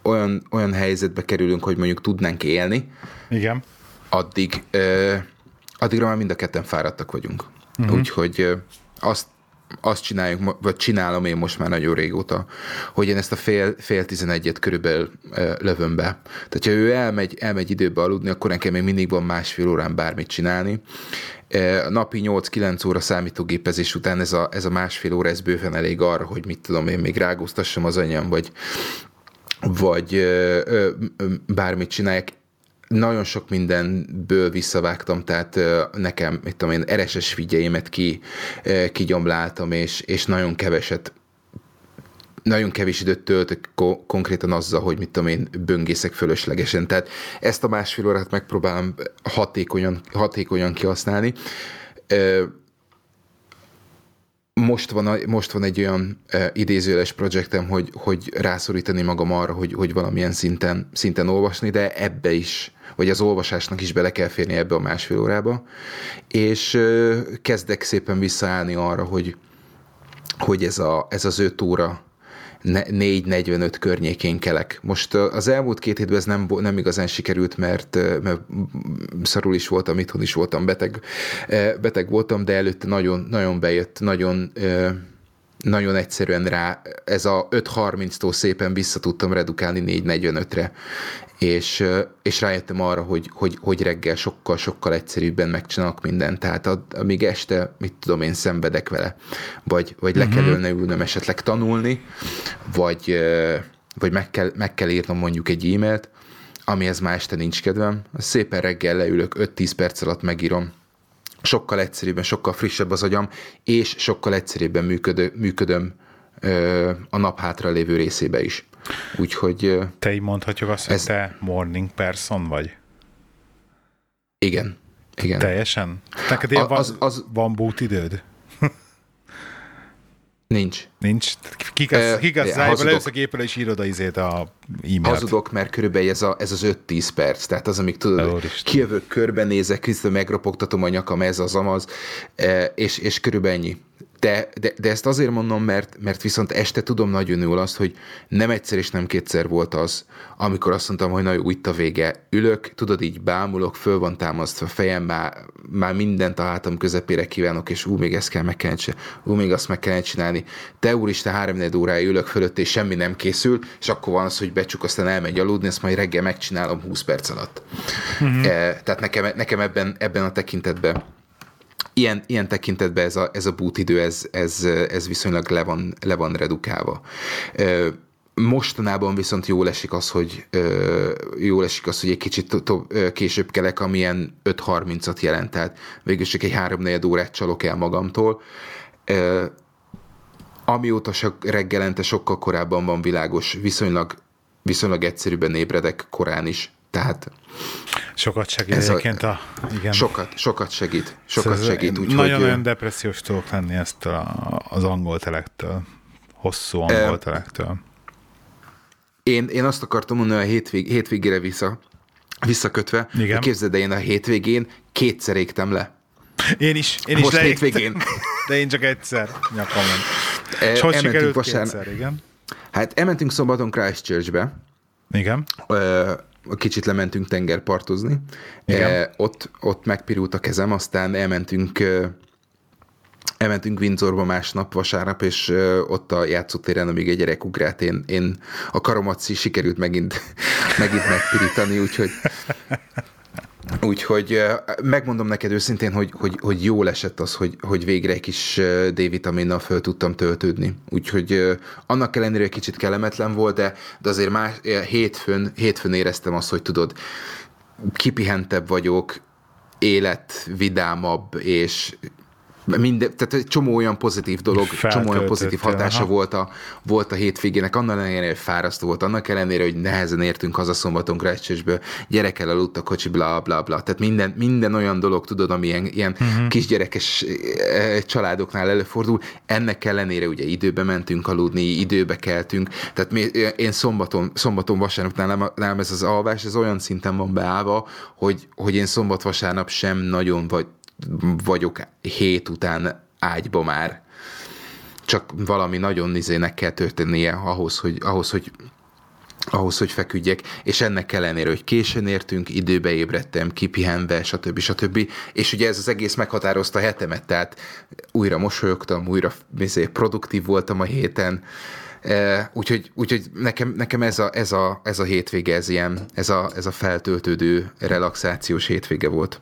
olyan, olyan helyzetbe kerülünk, hogy mondjuk tudnánk élni. Igen. Addig, addigra már mind a ketten fáradtak vagyunk. Uh-huh. Úgyhogy azt azt csináljuk, vagy csinálom én most már nagyon régóta, hogy én ezt a fél, fél tizenegyet körülbelül lövöm be. Tehát, ha ő elmegy, elmegy időbe aludni, akkor nekem még mindig van másfél órán bármit csinálni. A napi 8-9 óra számítógépezés után ez a, ez a másfél óra, ez bőven elég arra, hogy mit tudom én, még rágóztassam az anyám, vagy, vagy ö, ö, bármit csinálják. Nagyon sok mindenből visszavágtam, tehát nekem, mit tudom én, RSS figyeimet ki, kigyomláltam, és, és nagyon keveset nagyon kevés időt töltök ko- konkrétan azzal, hogy mit tudom én, böngészek fölöslegesen. Tehát ezt a másfél órát megpróbálom hatékonyan, hatékonyan kihasználni. Ö, most van, most van egy olyan uh, idézőles projektem, hogy, hogy rászorítani magam arra, hogy, hogy valamilyen szinten, szinten olvasni, de ebbe is, vagy az olvasásnak is bele kell férni ebbe a másfél órába, és uh, kezdek szépen visszaállni arra, hogy, hogy ez, a, ez az öt óra, 4.45 környékén kelek. Most az elmúlt két hétben ez nem, nem igazán sikerült, mert, mert szarul is voltam, itthon is voltam, beteg, beteg voltam, de előtte nagyon, nagyon bejött, nagyon nagyon egyszerűen rá, ez a 5.30-tól szépen vissza tudtam redukálni 4.45-re, és, és rájöttem arra, hogy, hogy, hogy reggel sokkal, sokkal egyszerűbben megcsinálok mindent, tehát amíg este, mit tudom én, szenvedek vele, vagy, vagy le kell ülne mhm. ülnöm esetleg tanulni, vagy, vagy meg, kell, meg kell írnom mondjuk egy e-mailt, amihez már este nincs kedvem, szépen reggel leülök, 5-10 perc alatt megírom, sokkal egyszerűbben, sokkal frissebb az agyam, és sokkal egyszerűbben működő, működöm ö, a nap hátra lévő részébe is. Úgyhogy... Te így mondhatjuk azt, ez... hogy te morning person vagy? Igen. Igen. Teljesen? Neked a, van, az, az... van boot időd? Nincs. Nincs? Kikasz, kikasz uh, leülsz a gépre és írod izét a e-mailt. Hazudok, mert körülbelül ez, a, ez az 5-10 perc, tehát az, amíg tudod, kijövök, körbenézek, közben megropogtatom a nyakam, ez az amaz, és, és körülbelül ennyi. De, de, de ezt azért mondom, mert, mert viszont este tudom nagyon jól azt, hogy nem egyszer és nem kétszer volt az, amikor azt mondtam, hogy na jó, itt a vége. Ülök, tudod, így bámulok, föl van támasztva fejem, már, már mindent a hátam közepére kívánok, és ú, még ezt kell meg kell csinálni, ú, még azt meg kell csinálni. Te úristen, három órája ülök fölött, és semmi nem készül, és akkor van az, hogy becsuk, aztán elmegy aludni, ezt majd reggel megcsinálom 20 perc alatt. Mm-hmm. E, tehát nekem, nekem ebben, ebben a tekintetben ilyen, ilyen tekintetben ez a, ez a boot idő, ez, ez, ez viszonylag le van, le van redukálva. Mostanában viszont jól esik az, hogy jól esik az, hogy egy kicsit később kelek, amilyen 5.30-at jelent, tehát végül csak egy 3-4 órát csalok el magamtól. Amióta sok reggelente sokkal korábban van világos, viszonylag, viszonylag egyszerűbben ébredek korán is, tehát Sokat segít ez egyébként a, igen. Sokat, sokat segít. Sokat szóval segít. Úgy, nagyon-nagyon hogy, depressziós tudok lenni ezt a, az angol telektől. Hosszú angol telektől. Én, én azt akartam mondani a hétvég, hétvégére vissza, visszakötve, Igen. képzeld, én a hétvégén kétszer égtem le. Én is, én is Most leégtem. hétvégén. *laughs* De én csak egyszer nyakamon. E, És hogy sikerült vasárnap- kétszer, igen? Hát elmentünk szombaton Christchurchbe, Igen. Ö, kicsit lementünk tengerpartozni. Igen. E, ott, ott megpirult a kezem, aztán elmentünk ö, elmentünk Windsorba másnap, vasárnap, és ö, ott a játszótéren, amíg egy gyerek ugrált, én, én a karomat sikerült megint, *laughs* megint megpirítani, úgyhogy Úgyhogy megmondom neked őszintén, hogy, hogy, hogy jól esett az, hogy, hogy végre egy kis D-vitaminnal föl tudtam töltődni. Úgyhogy annak ellenére kicsit kellemetlen volt, de, de azért más, ö, hétfőn, hétfőn éreztem azt, hogy tudod, kipihentebb vagyok, élet vidámabb, és minden, tehát egy csomó olyan pozitív dolog, csomó olyan pozitív hatása aha. volt a, volt a hétvégének, annak ellenére, hogy fárasztó volt, annak ellenére, hogy nehezen értünk haza szombaton Christchurchből, gyerekkel aludt a kocsi, bla, bla, bla. Tehát minden, minden olyan dolog, tudod, ami ilyen, ilyen uh-huh. kisgyerekes eh, családoknál előfordul, ennek ellenére ugye időbe mentünk aludni, időbe keltünk, tehát mi, én szombaton, szombaton vasárnap nálam, nálam ez az alvás, ez olyan szinten van beállva, hogy, hogy én szombat-vasárnap sem nagyon vagy, vagyok hét után ágyba már. Csak valami nagyon nizének kell történnie ahhoz, hogy, ahhoz, hogy ahhoz, hogy feküdjek, és ennek ellenére, hogy későn értünk, időbe ébredtem, kipihenve, stb. stb. És ugye ez az egész meghatározta a hetemet, tehát újra mosolyogtam, újra izé, produktív voltam a héten, Eh, Úgyhogy, úgyhogy nekem, nekem ez, a, ez, a, ez a hétvége, ez, ilyen, ez, a, ez a feltöltődő, relaxációs hétvége volt.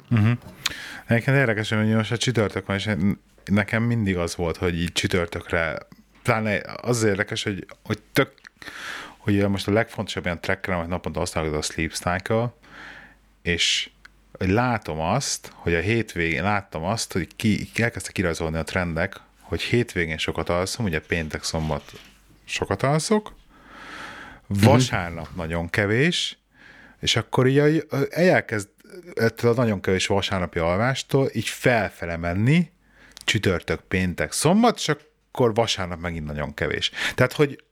Egyébként érdekes, hogy most a csütörtök van, és nekem mindig az volt, hogy így csütörtökre, pláne az érdekes, hogy, hogy tök, hogy most a legfontosabb ilyen tracker, amit naponta használok, az a Sleep Cycle, és hogy látom azt, hogy a hétvégén láttam azt, hogy ki, ki elkezdte kirajzolni a trendek, hogy hétvégén sokat alszom, ugye péntek, szombat sokat alszok, vasárnap nagyon kevés, és akkor így elkezd ettől a nagyon kevés vasárnapi alvástól így felfele menni, csütörtök, péntek, szombat, és akkor vasárnap megint nagyon kevés. Tehát, hogy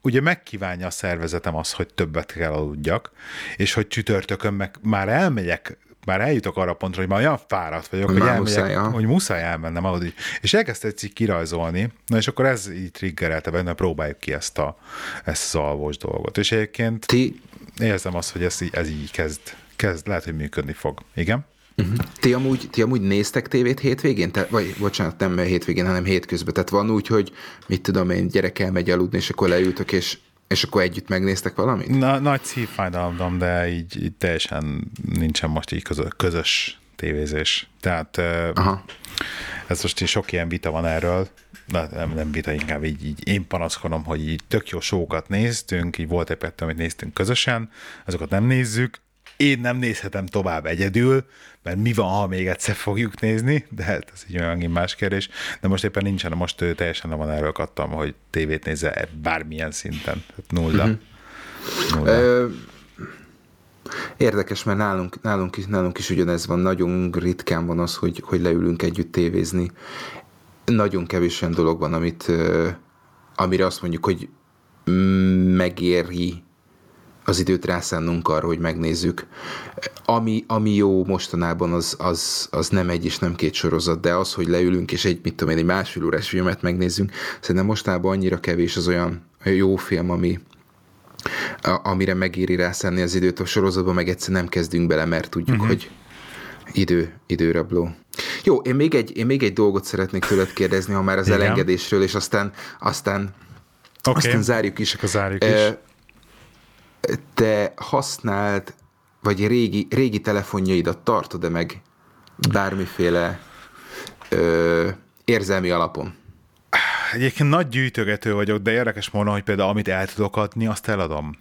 ugye megkívánja a szervezetem azt, hogy többet kell aludjak, és hogy csütörtökön meg már elmegyek, már eljutok arra pontra, hogy már olyan fáradt vagyok, hogy, Már elmegyek, muszáj, aha. hogy muszáj elmennem aludni. És elkezdte egy kirajzolni, na és akkor ez így triggerelte benne, próbáljuk ki ezt, a, ezt az alvós dolgot. És egyébként Ti, érzem azt, hogy ez így, ez így kezd, kezd, lehet, hogy működni fog. Igen? ti, amúgy, ti amúgy néztek tévét hétvégén? Te, vagy bocsánat, nem hétvégén, hanem hétközben. Tehát van úgy, hogy mit tudom én, gyerek elmegy aludni, és akkor leültök, és, és akkor együtt megnéztek valamit? Na, nagy szívfájdalom, de így, így teljesen nincsen most így közös, közös tévézés. Tehát Aha. Ez most így sok ilyen vita van erről, de nem, nem vita, inkább így, így én panaszkodom, hogy így tök jó sókat néztünk, így volt egy amit néztünk közösen, azokat nem nézzük, én nem nézhetem tovább egyedül, mert mi van, ha még egyszer fogjuk nézni, de hát ez egy olyan más kérdés. De most éppen nincsen, most teljesen le van erről kattam, hogy tévét nézze bármilyen szinten. Tehát nulla. Mhm. nulla. Ö, érdekes, mert nálunk, nálunk, is, nálunk is ugyanez van. Nagyon ritkán van az, hogy, hogy leülünk együtt tévézni. Nagyon kevés olyan dolog van, amit, amire azt mondjuk, hogy megéri az időt rászánnunk arra, hogy megnézzük. Ami, ami jó mostanában, az, az, az nem egy és nem két sorozat, de az, hogy leülünk és egy, mit tudom én, egy másfél órás filmet megnézzünk, szerintem mostanában annyira kevés az olyan jó film, ami, a, amire megéri rászánni az időt a sorozatban, meg egyszer nem kezdünk bele, mert tudjuk, uh-huh. hogy idő, időrabló. Jó, én még, egy, én még egy dolgot szeretnék tőled kérdezni, ha már az Igen. elengedésről, és aztán, aztán, Oké. aztán zárjuk is. Akkor zárjuk is. Te használt, vagy régi, régi telefonjaidat tartod-e meg bármiféle ö, érzelmi alapon? Egyébként nagy gyűjtögető vagyok, de érdekes módon, hogy például amit el tudok adni, azt eladom.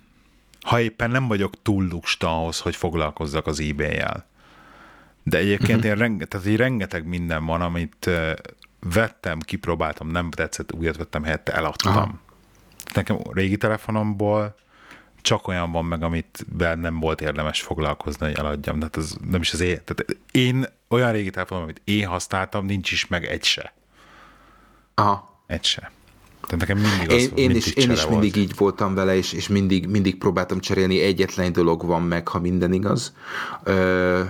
Ha éppen nem vagyok túl lusta ahhoz, hogy foglalkozzak az eBay-jel. De egyébként én renge, tehát így rengeteg minden van, amit vettem, kipróbáltam, nem tetszett, újat vettem helyette, eladtam. Aha. Nekem régi telefonomból csak olyan van meg, amit nem volt érdemes foglalkozni, hogy eladjam. Tehát ez nem is az én. Tehát én olyan régi telefonom, amit én használtam, nincs is meg egy se. Aha. Egy se. Tehát nekem mindig az Én, én, mindig is, én is csere mindig volt. így voltam vele, és, és mindig, mindig próbáltam cserélni. Egyetlen egy dolog van meg, ha minden igaz. Ö,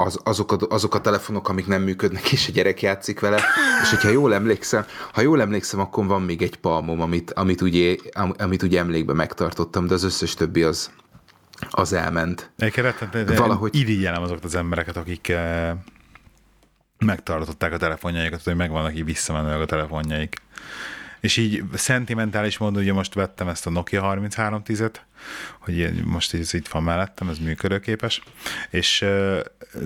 az, azok, a, azok a telefonok, amik nem működnek, és a gyerek játszik vele, és hogyha jól emlékszem, ha jól emlékszem, akkor van még egy palmom, amit, amit, ugye, amit ugye emlékbe megtartottam, de az összes többi az, az elment. Egyébként valahogy... irigyelem azokat az embereket, akik eh, megtartották a telefonjaikat, hogy megvannak így visszamenőleg a telefonjaik. És így szentimentális módon, ugye most vettem ezt a Nokia 3310-et, hogy most ez itt van mellettem, ez működőképes, és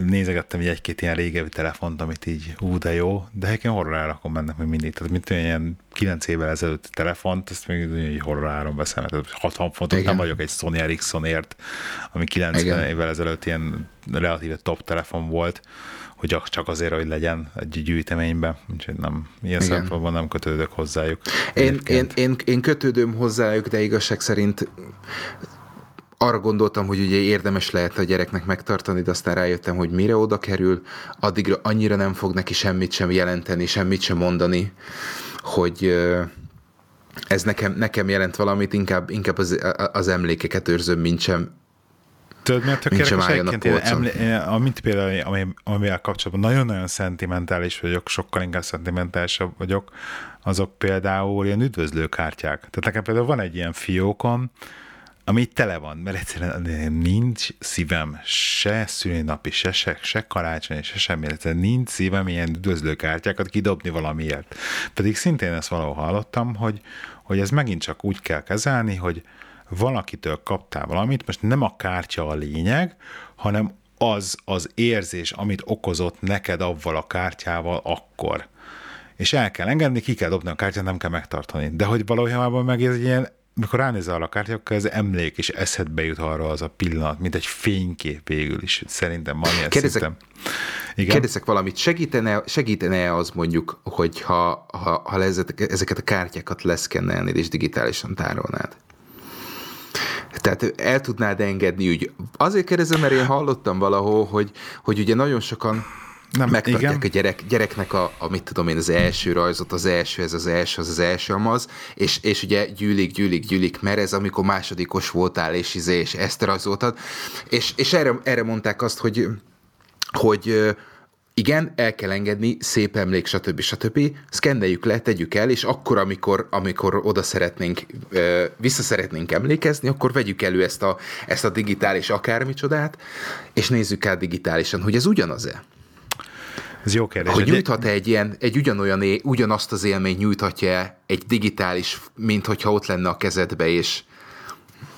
nézegettem egy egy-két ilyen régebbi telefont, amit így, ú, de jó, de egyébként horror árakon mennek még mindig. Tehát mint ilyen 9 évvel ezelőtt telefont, ezt még egy horror áron veszem, tehát 60 fontot Igen. nem vagyok egy Sony Ericssonért, ami 90 Igen. évvel ezelőtt ilyen relatíve top telefon volt, hogy csak azért, hogy legyen egy gyűjteménybe, úgyhogy nem, ilyen Igen. szempontból nem kötődök hozzájuk. Én, én, én, én kötődöm hozzájuk, de igazság szerint arra gondoltam, hogy ugye érdemes lehet a gyereknek megtartani, de aztán rájöttem, hogy mire oda kerül, addigra annyira nem fog neki semmit sem jelenteni, semmit sem mondani, hogy ez nekem, nekem jelent valamit, inkább, inkább az, az emlékeket őrzöm, mint sem Tudod, mert tökéletes egyébként, én emlé- amit például, ami, amivel kapcsolatban nagyon-nagyon szentimentális vagyok, sokkal inkább szentimentálisabb vagyok, azok például ilyen üdvözlőkártyák. Tehát nekem például van egy ilyen fiókom, ami itt tele van, mert egyszerűen nincs szívem se szülinapi, se, se, se karácsony, se semmi, egyszerűen nincs szívem ilyen üdvözlőkártyákat kidobni valamiért. Pedig szintén ezt valahol hallottam, hogy, hogy ez megint csak úgy kell kezelni, hogy valakitől kaptál valamit, most nem a kártya a lényeg, hanem az az érzés, amit okozott neked avval a kártyával akkor. És el kell engedni, ki kell dobni a kártyát, nem kell megtartani. De hogy valójában meg ez ilyen mikor ránézel a kártya, akkor ez emlék és eszedbe jut arra az a pillanat, mint egy fénykép végül is. Szerintem van ilyen kérdezek, szinten. Igen? kérdezek valamit, segítene, segítene az mondjuk, hogy ha, ha, ha ezeket a kártyákat leszkennelnéd és digitálisan tárolnád? Tehát el tudnád engedni úgy. Azért kérdezem, mert én hallottam valahol, hogy, hogy ugye nagyon sokan nem, megtartják igen. a gyerek, gyereknek a, a, mit tudom én, az első rajzot, az első, ez az első, az az első amaz, és, és ugye gyűlik, gyűlik, gyűlik, mert ez amikor másodikos voltál, és, izé, és ezt rajzoltad, és, és erre, erre mondták azt, hogy hogy igen, el kell engedni, szép emlék, stb. stb. Szkenneljük le, tegyük el, és akkor, amikor, amikor oda szeretnénk, vissza szeretnénk emlékezni, akkor vegyük elő ezt a, ezt a digitális akármicsodát, és nézzük át digitálisan, hogy ez ugyanaz-e. Ez jó kérdés. Hogy nyújthat-e egy ilyen, egy ugyanolyan, ugyanazt az élményt nyújthatja egy digitális, mint hogyha ott lenne a kezedbe, és,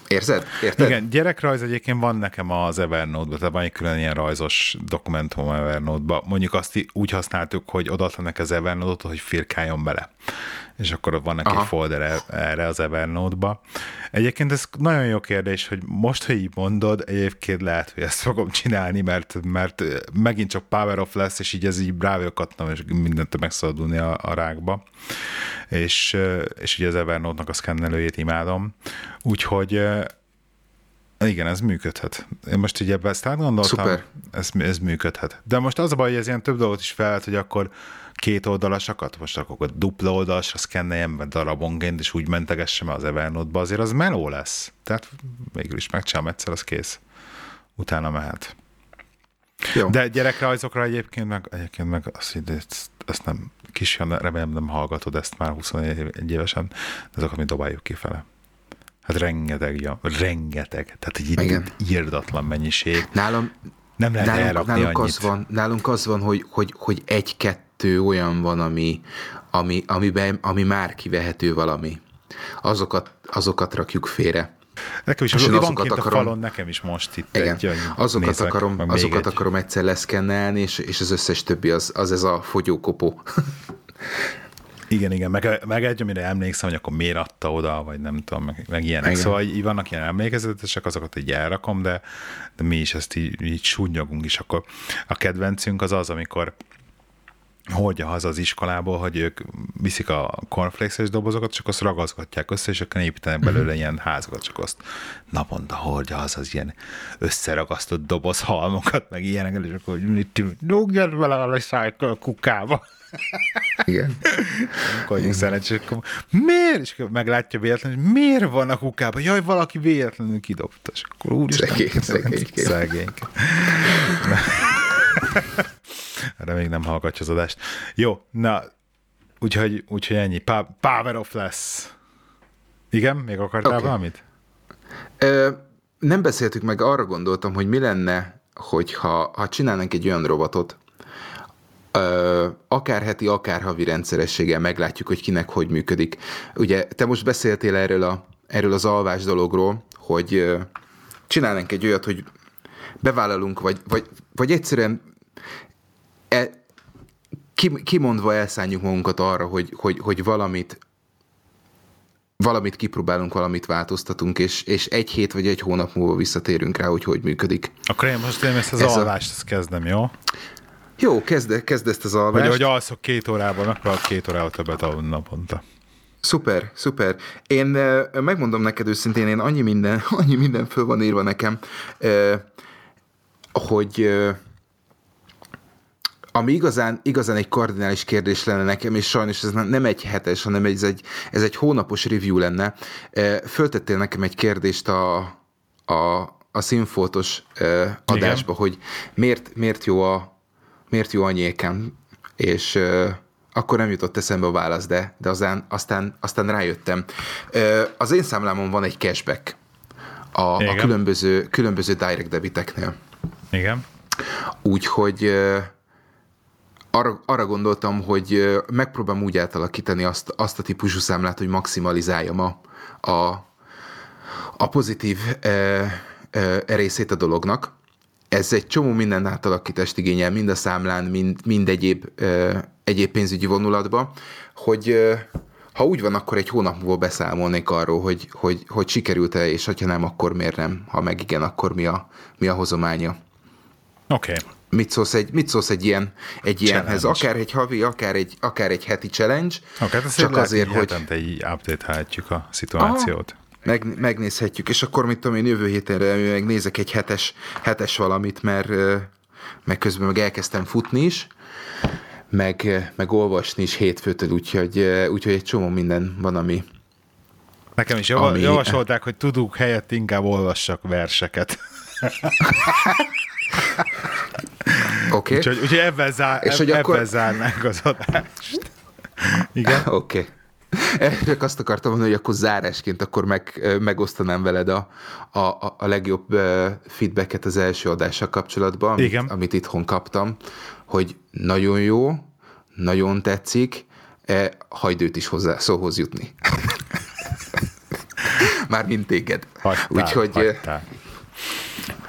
Érzed? Érted? Igen, gyerekrajz egyébként van nekem az Evernote-ban, tehát van egy külön ilyen rajzos dokumentum Evernote-ba. Mondjuk azt úgy használtuk, hogy odatlanak az Evernote-ot, hogy firkáljon bele és akkor van neki egy folder erre az Evernote-ba. Egyébként ez nagyon jó kérdés, hogy most, hogy így mondod, egyébként lehet, hogy ezt fogom csinálni, mert, mert megint csak power off lesz, és így ez így brávőkattam, és mindent megszabadulni a, a rákba. És, és ugye az Evernote-nak a szkennelőjét imádom. Úgyhogy igen, ez működhet. Én most ugye ebben ezt átgondoltam, Szuper. Ez, ez működhet. De most az a baj, hogy ez ilyen több dolgot is felelt, hogy akkor két oldalasakat, most akkor dupla oldalasra szkenneljem be darabonként, és úgy mentegessem az Evernote-ba, azért az meló lesz. Tehát végül is megcsinálom egyszer, az kész. Utána mehet. Jó. De gyerekrajzokra egyébként meg, egyébként meg azt, ezt, ezt nem, kis, remélem nem hallgatod ezt már 21 évesen, de azokat mi dobáljuk kifele. Hát rengeteg, ja, rengeteg. Tehát egy Igen. írdatlan mennyiség. Nálam, nem lehet nálunk, nálunk az van, nálunk az van, hogy, hogy, hogy egy-kettő olyan van, ami, ami, amiben, ami már kivehető valami. Azokat, azokat rakjuk félre. Nekem is az, azokat akarom, a falon, nekem is most itt igen, egy, azokat, nézek, akarom, azokat egy. akarom egyszer leszkennelni, és, és az összes többi az, az ez a fogyókopó. Igen, igen, meg, meg egy, amire emlékszem, hogy akkor miért adta oda, vagy nem tudom, meg, meg ilyenek. Igen. Szóval így vannak ilyen emlékezetesek, azokat így elrakom, de, de mi is ezt így, így súnyogunk is. Akkor a kedvencünk az az, amikor hordja haza az iskolából, hogy ők viszik a cornflakes dobozokat, csak azt ragaszgatják össze, és akkor építenek belőle uh-huh. ilyen házakat, csak azt naponta hordja haza az ilyen összeragasztott doboz halmokat, meg ilyenek, és akkor dugjad vele a recycle kukába. Igen. Vagyunk szerencsés, akkor miért? És meglátja véletlenül, hogy miért van a kukában? Jaj, valaki véletlenül kidobta. És akkor úristen, szegény, szegény. szegény. *laughs* Még nem hallgatja az adást. Jó, na, úgyhogy, úgyhogy ennyi. Power of lesz. Igen? Még akartál okay. valamit? Ö, nem beszéltük meg, arra gondoltam, hogy mi lenne, hogyha ha csinálnánk egy olyan robotot, ö, akár heti, akár havi rendszerességgel meglátjuk, hogy kinek hogy működik. Ugye te most beszéltél erről, a, erről az alvás dologról, hogy ö, csinálnánk egy olyat, hogy bevállalunk, vagy, vagy, vagy egyszerűen e, kimondva elszálljuk magunkat arra, hogy, hogy, hogy valamit valamit kipróbálunk, valamit változtatunk, és, és egy hét vagy egy hónap múlva visszatérünk rá, hogy hogy működik. Akkor én most én ezt az Ez alvást a... ezt kezdem, jó? Jó, kezd, kezd ezt az alvást. Vagy hogy alszok két órában, akkor két órával többet aludni naponta. Szuper, szuper. Én megmondom neked őszintén, én annyi minden, *laughs* annyi minden föl van írva nekem, hogy ami igazán, igazán egy kardinális kérdés lenne nekem, és sajnos ez nem egy hetes, hanem ez egy, ez egy hónapos review lenne. Föltettél nekem egy kérdést a, a, a színfotos adásba, Igen. hogy miért, miért, jó a, miért jó a nyékem, és akkor nem jutott eszembe a válasz, de, de aztán, aztán, aztán rájöttem. Az én számlámon van egy cashback a, a különböző, különböző direct debiteknél. Igen. Úgyhogy arra, arra gondoltam, hogy megpróbálom úgy átalakítani azt, azt a típusú számlát, hogy maximalizáljam a, a, a pozitív e, e, részét a dolognak. Ez egy csomó minden átalakítást igényel, mind a számlán, mind, mind egyéb, e, egyéb pénzügyi vonulatba, hogy e, ha úgy van, akkor egy hónap múlva beszámolnék arról, hogy, hogy, hogy sikerült-e, és ha nem, akkor miért nem? Ha meg igen, akkor mi a, mi a hozománya? Oké. Okay mit szólsz egy, mit szólsz egy ilyen, egy ilyenhez, akár egy havi, akár egy, akár egy heti challenge. Okay, hát csak azért, hogy... egy update a szituációt. Aha, meg, megnézhetjük, és akkor mit tudom én jövő héten megnézek egy hetes, hetes valamit, mert meg közben meg elkezdtem futni is, meg, meg olvasni is hétfőtől, úgyhogy, úgyhogy egy csomó minden van, ami, Nekem is ami... javasolták, hogy tudunk helyett inkább olvassak verseket. *laughs* *laughs* Oké. Okay. Úgyhogy, úgyhogy ebben, zár, És hogy ebben akkor... zárnánk az adást. Igen? *laughs* Oké. Okay. Csak azt akartam mondani, hogy akkor zárásként akkor meg, megosztanám veled a, a, a legjobb feedbacket az első adással kapcsolatban, amit, Igen. amit itthon kaptam, hogy nagyon jó, nagyon tetszik, e, hajdőt is hozzá szóhoz jutni. *laughs* Már mint téged. Hagytál, Úgyhogy, hagytál.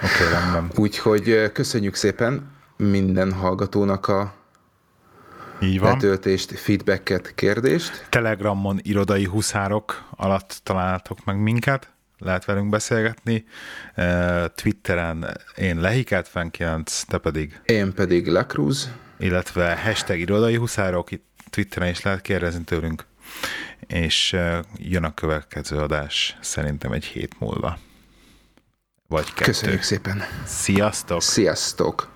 Oké, okay, rendben. Úgyhogy köszönjük szépen minden hallgatónak a így van. letöltést, feedbacket, kérdést. Telegramon irodai huszárok alatt találtok meg minket, lehet velünk beszélgetni. Twitteren én Lehiket 9, te pedig? Én pedig Lacruz. Illetve hashtag irodai huszárok, itt Twitteren is lehet kérdezni tőlünk. És jön a következő adás szerintem egy hét múlva. Vagy kettő. Köszönjük szépen. Sziasztok! Sziasztok!